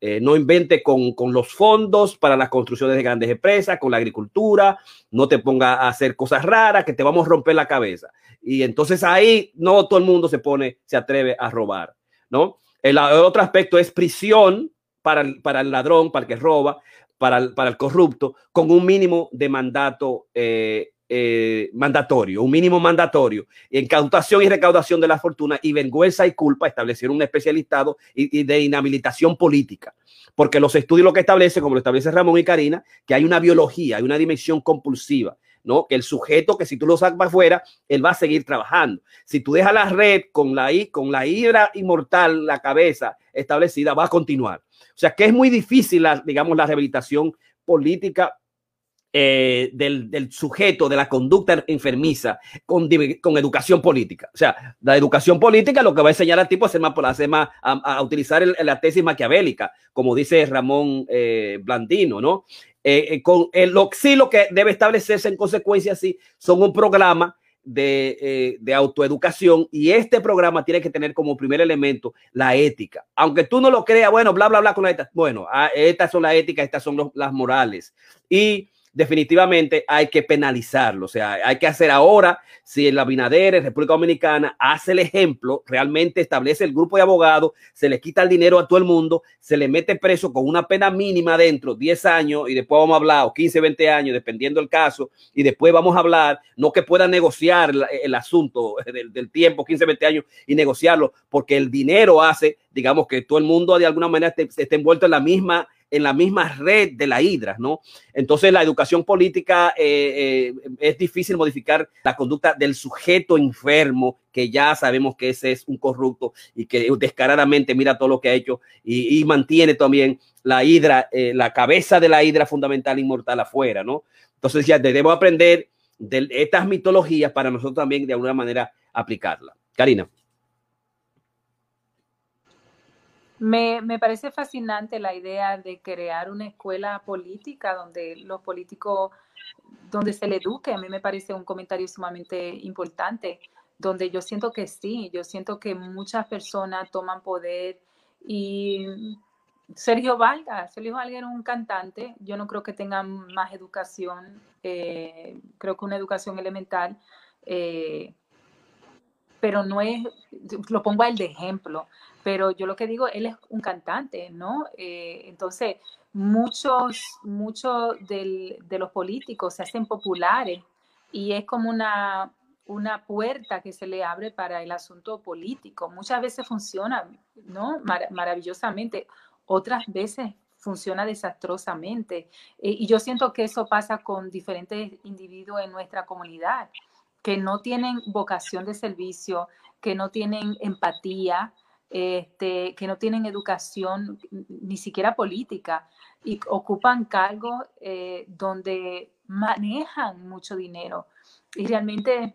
Eh, no invente con, con, los fondos para las construcciones de grandes empresas, con la agricultura, no te ponga a hacer cosas raras que te vamos a romper la cabeza. Y entonces ahí no todo el mundo se pone, se atreve a robar, ¿no? El, otro aspecto es prisión para el, para el ladrón, para el que roba, para el, para el corrupto, con un mínimo de mandato eh, eh, mandatorio, un mínimo mandatorio, incautación y recaudación de la fortuna y vergüenza y culpa, establecieron un especialistado y, y, de inhabilitación política. Porque los estudios lo que establecen, como lo establece Ramón y Karina, que hay una biología, hay una dimensión compulsiva ¿no? Que el sujeto, que si tú lo sacas para afuera, él va a seguir trabajando. Si tú dejas la red con la, con la hidra inmortal, la cabeza establecida, va a continuar. O sea que es muy difícil, la, digamos, la rehabilitación política eh, del, sujeto, de la conducta enfermiza con, con, educación política. O sea, la educación política lo que va a enseñar al tipo es más, más a, utilizar la tesis maquiavélica, como dice Ramón eh, Blandino, ¿no? Eh, eh, con el, lo, sí lo que debe establecerse en consecuencia, sí, son un programa de, eh, de, autoeducación y este programa tiene que tener como primer elemento la ética. Aunque tú no lo creas, bueno, bla, bla, bla con la ética. Bueno, ah, estas son las éticas, estas son las morales. Y definitivamente hay que penalizarlo. O sea, hay que hacer ahora, si en Abinader, en República Dominicana, hace el ejemplo, realmente establece el grupo de abogados, se le quita el dinero a todo el mundo, se le mete preso con una pena mínima dentro, 10 años, y después vamos a hablar, o 15, 20 años, dependiendo del caso, y después vamos a hablar, no que pueda negociar el, asunto *laughs* del, tiempo, 15, 20 años, y negociarlo, porque el dinero hace, digamos, que todo el mundo de alguna manera esté envuelto en la misma en la misma red de la hidra, ¿no? Entonces la educación política eh, eh, es difícil modificar la conducta del sujeto enfermo, que ya sabemos que ese es un corrupto y que descaradamente mira todo lo que ha hecho y, mantiene también la hidra, eh, la cabeza de la hidra fundamental inmortal afuera, ¿no? Entonces ya debemos aprender de estas mitologías para nosotros también de alguna manera aplicarla. Karina. Me, me, parece fascinante la idea de crear una escuela política donde los políticos, donde se le eduque. A mí me parece un comentario sumamente importante, donde yo siento que sí, yo siento que muchas personas toman poder y Sergio Valga, Sergio Valga era un cantante, yo no creo que tenga más educación, eh, creo que una educación elemental. Eh, pero no es, lo pongo a él de ejemplo, pero yo lo que digo, él es un cantante, ¿no? Eh, entonces, muchos, muchos de los políticos se hacen populares y es como una, una puerta que se le abre para el asunto político. Muchas veces funciona, ¿no? maravillosamente, otras veces funciona desastrosamente. Eh, y yo siento que eso pasa con diferentes individuos en nuestra comunidad que no tienen vocación de servicio, que no tienen empatía, este, que no tienen educación ni siquiera política y ocupan cargos eh, donde manejan mucho dinero y realmente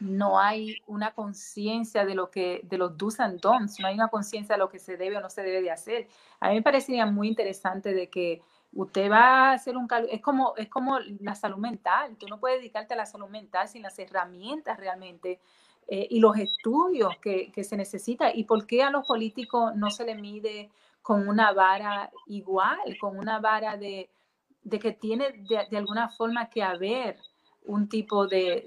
no hay una conciencia de lo que de los do's and don'ts, no hay una conciencia de lo que se debe o no se debe de hacer. A mí me parecía muy interesante de que usted va a hacer un cálculo, es como, es como la salud mental, tú no puedes dedicarte a la salud mental sin las herramientas realmente eh, y los estudios que, se necesita y por qué a los políticos no se le mide con una vara igual, con una vara de, que tiene de, alguna forma que haber un tipo de,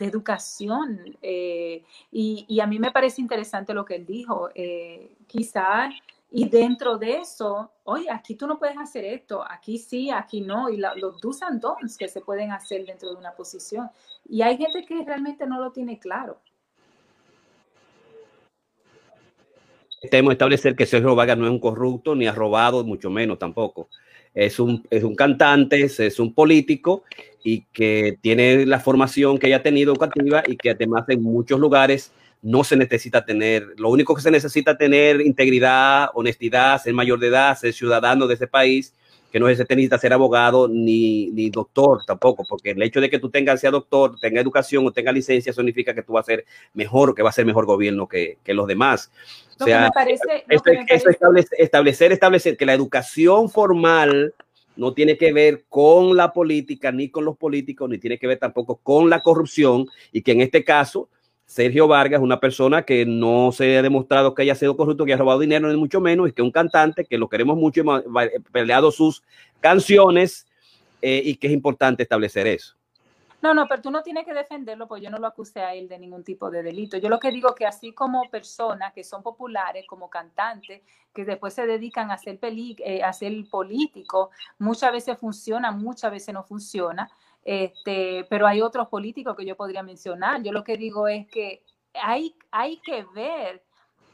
educación. Eh, y, a mí me parece interesante lo que él dijo. Eh, quizás, y dentro de eso, oye, aquí tú no puedes hacer esto, aquí sí, aquí no, y los do's and que se pueden hacer dentro de una posición. Y hay gente que realmente no lo tiene claro. Tenemos establecer que Sergio Vargas no es un corrupto, ni ha robado, mucho menos tampoco. Es un, es un cantante, es un político y que tiene la formación que haya tenido educativa y que además en muchos lugares no se necesita tener, lo único que se necesita tener integridad, honestidad, ser mayor de edad, ser ciudadano de ese país, que no se necesita ser abogado ni, ni doctor tampoco, porque el hecho de que tú tengas, sea doctor, tenga educación o tenga licencia, significa que tú vas a ser mejor, que va a ser mejor gobierno que, que los demás. o sea, establecer, establecer que la educación formal no tiene que ver con la política, ni con los políticos, ni tiene que ver tampoco con la corrupción, y que en este caso, Sergio Vargas una persona que no se ha demostrado que haya sido corrupto, que haya robado dinero, ni mucho menos, y que un cantante que lo queremos mucho, hemos peleado sus canciones, eh, y que es importante establecer eso. No, no, pero tú no tienes que defenderlo, porque yo no lo acusé a él de ningún tipo de delito. Yo lo que digo que así como personas que son populares, como cantantes, que después se dedican a hacer, peli, eh, a ser políticos, muchas veces funciona, muchas veces no funciona. Este, pero hay otros políticos que yo podría mencionar. Yo lo que digo es que hay, hay que ver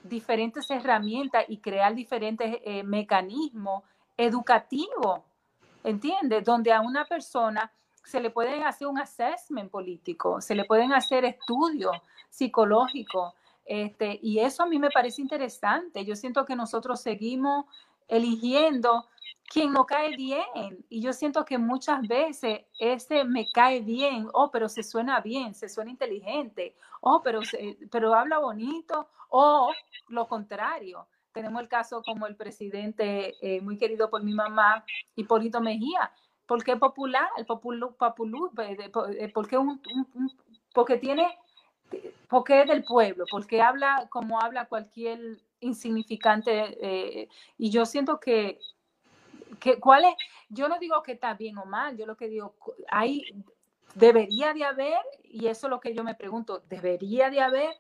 diferentes herramientas y crear diferentes eh, mecanismos educativos, ¿entiendes? Donde a una persona se le pueden hacer un assessment político, se le pueden hacer estudios psicológicos, este, y eso a mí me parece interesante. Yo siento que nosotros seguimos eligiendo quien no cae bien, y yo siento que muchas veces ese me cae bien, oh, pero se suena bien, se suena inteligente, oh, pero, pero habla bonito, o lo contrario. Tenemos el caso como el presidente eh, muy querido por mi mamá, Hipólito Mejía, ¿Por qué popular? El populú, populú, eh, porque, un, porque tiene, porque es del pueblo, porque habla como habla cualquier insignificante. Eh, y yo siento que, que. Yo no digo que está bien o mal, yo lo que digo, hay, debería de haber, y eso es lo que yo me pregunto, ¿debería de haber?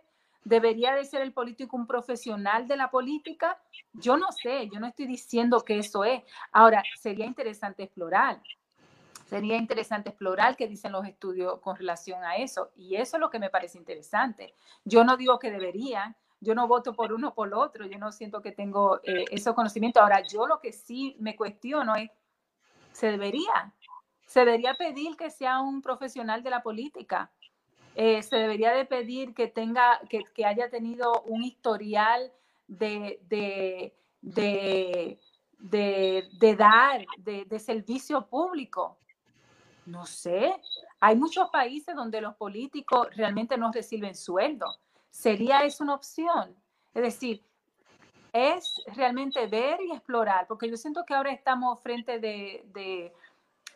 ¿Debería de ser el político un profesional de la política? Yo no sé, yo no estoy diciendo que eso es. Ahora, sería interesante explorar. Sería interesante explorar qué dicen los estudios con relación a eso. Y eso es lo que me parece interesante. Yo no digo que deberían, yo no voto por uno o por otro, yo no siento que tengo eh, ese conocimiento. Ahora, yo lo que sí me cuestiono es, ¿se debería? ¿Se debería pedir que sea un profesional de la política? Eh, ¿Se debería de pedir que, tenga, que, que haya tenido un historial de, de, de, de dar, de servicio público? No sé. Hay muchos países donde los políticos realmente no reciben sueldo. ¿Sería eso una opción? Es decir, es realmente ver y explorar, porque yo siento que ahora estamos frente de,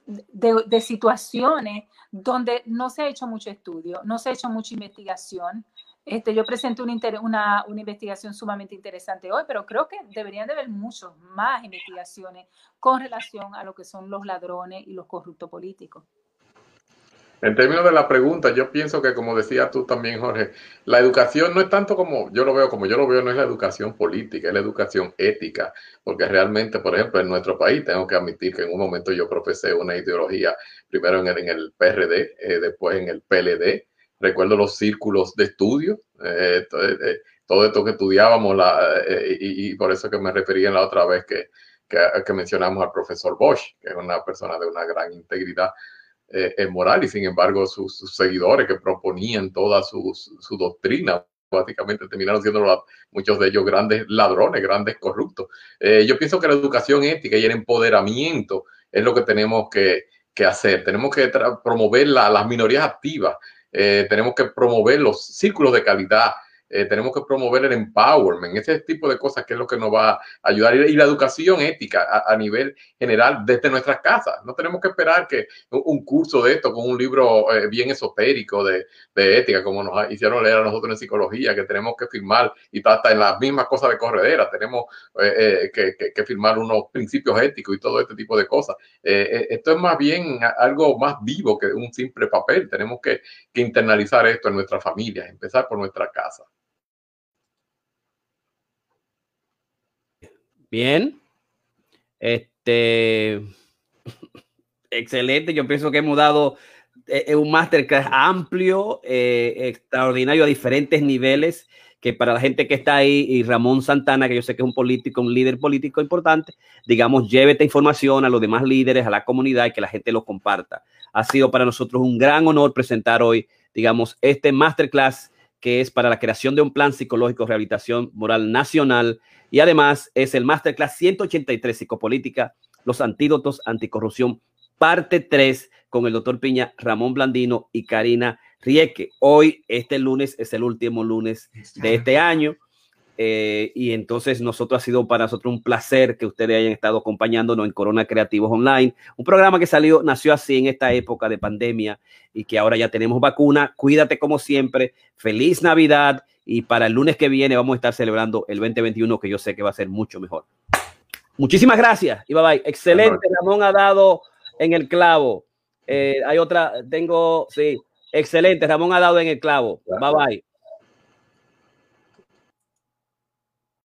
de, situaciones donde no se ha hecho mucho estudio, no se ha hecho mucha investigación. Este, yo presenté una, una, una, investigación sumamente interesante hoy, pero creo que deberían de haber muchas más investigaciones con relación a lo que son los ladrones y los corruptos políticos. En términos de la pregunta, yo pienso que como decía tú también, Jorge, la educación no es tanto como yo lo veo, como yo lo veo, no es la educación política, es la educación ética, porque realmente, por ejemplo, en nuestro país tengo que admitir que en un momento yo profesé una ideología, primero en el, en el PRD, eh, después en el PLD, recuerdo los círculos de estudio, eh, eh, todo, esto que estudiábamos, la, y, por eso que me refería en la otra vez que, que mencionamos al profesor Bosch, que es una persona de una gran integridad eh, moral y sin embargo sus, seguidores que proponían toda su, doctrina básicamente terminaron siendo muchos de ellos grandes ladrones, grandes corruptos. Eh, yo pienso que la educación ética y el empoderamiento es lo que tenemos que, que hacer. Tenemos que promover las minorías activas, eh, tenemos que promover los círculos de calidad, eh, tenemos que promover el empowerment, ese tipo de cosas que es lo que nos va a ayudar. Y, la educación ética a, nivel general desde nuestras casas. No tenemos que esperar que un, curso de esto con un libro eh, bien esotérico de, ética, como nos hicieron leer a nosotros en psicología, que tenemos que firmar y hasta en las mismas cosas de corredera, tenemos eh, que, que, firmar unos principios éticos y todo este tipo de cosas. esto es más bien algo más vivo que un simple papel. Tenemos que, que internalizar esto en nuestras familias, empezar por nuestra casa. Bien. Este. *laughs* Excelente. Yo pienso que hemos dado eh, un masterclass amplio, eh, extraordinario a diferentes niveles, que para la gente que está ahí, y Ramón Santana, que yo sé que es un político, un líder político importante, digamos, lleve esta información a los demás líderes, a la comunidad y que la gente lo comparta. Ha sido para nosotros un gran honor presentar hoy, digamos, este masterclass que es para la creación de un plan psicológico de rehabilitación moral nacional y además es el Masterclass 183 Psicopolítica, los antídotos anticorrupción, parte 3, con el doctor Piña, Ramón Blandino y Karina Rieke. Hoy, este lunes, es el último lunes de este año. Eh, y entonces nosotros ha sido para nosotros un placer que ustedes hayan estado acompañándonos en Corona Creativos Online, un programa que salió, nació así en esta época de pandemia y que ahora ya tenemos vacuna. Cuídate como siempre. Feliz Navidad y para el lunes que viene vamos a estar celebrando el 2021 que yo sé que va a ser mucho mejor. Muchísimas gracias y bye bye. Excelente, Ramón ha dado en el clavo. Eh, hay otra, tengo, sí, excelente, Ramón ha dado en el clavo. Bye bye.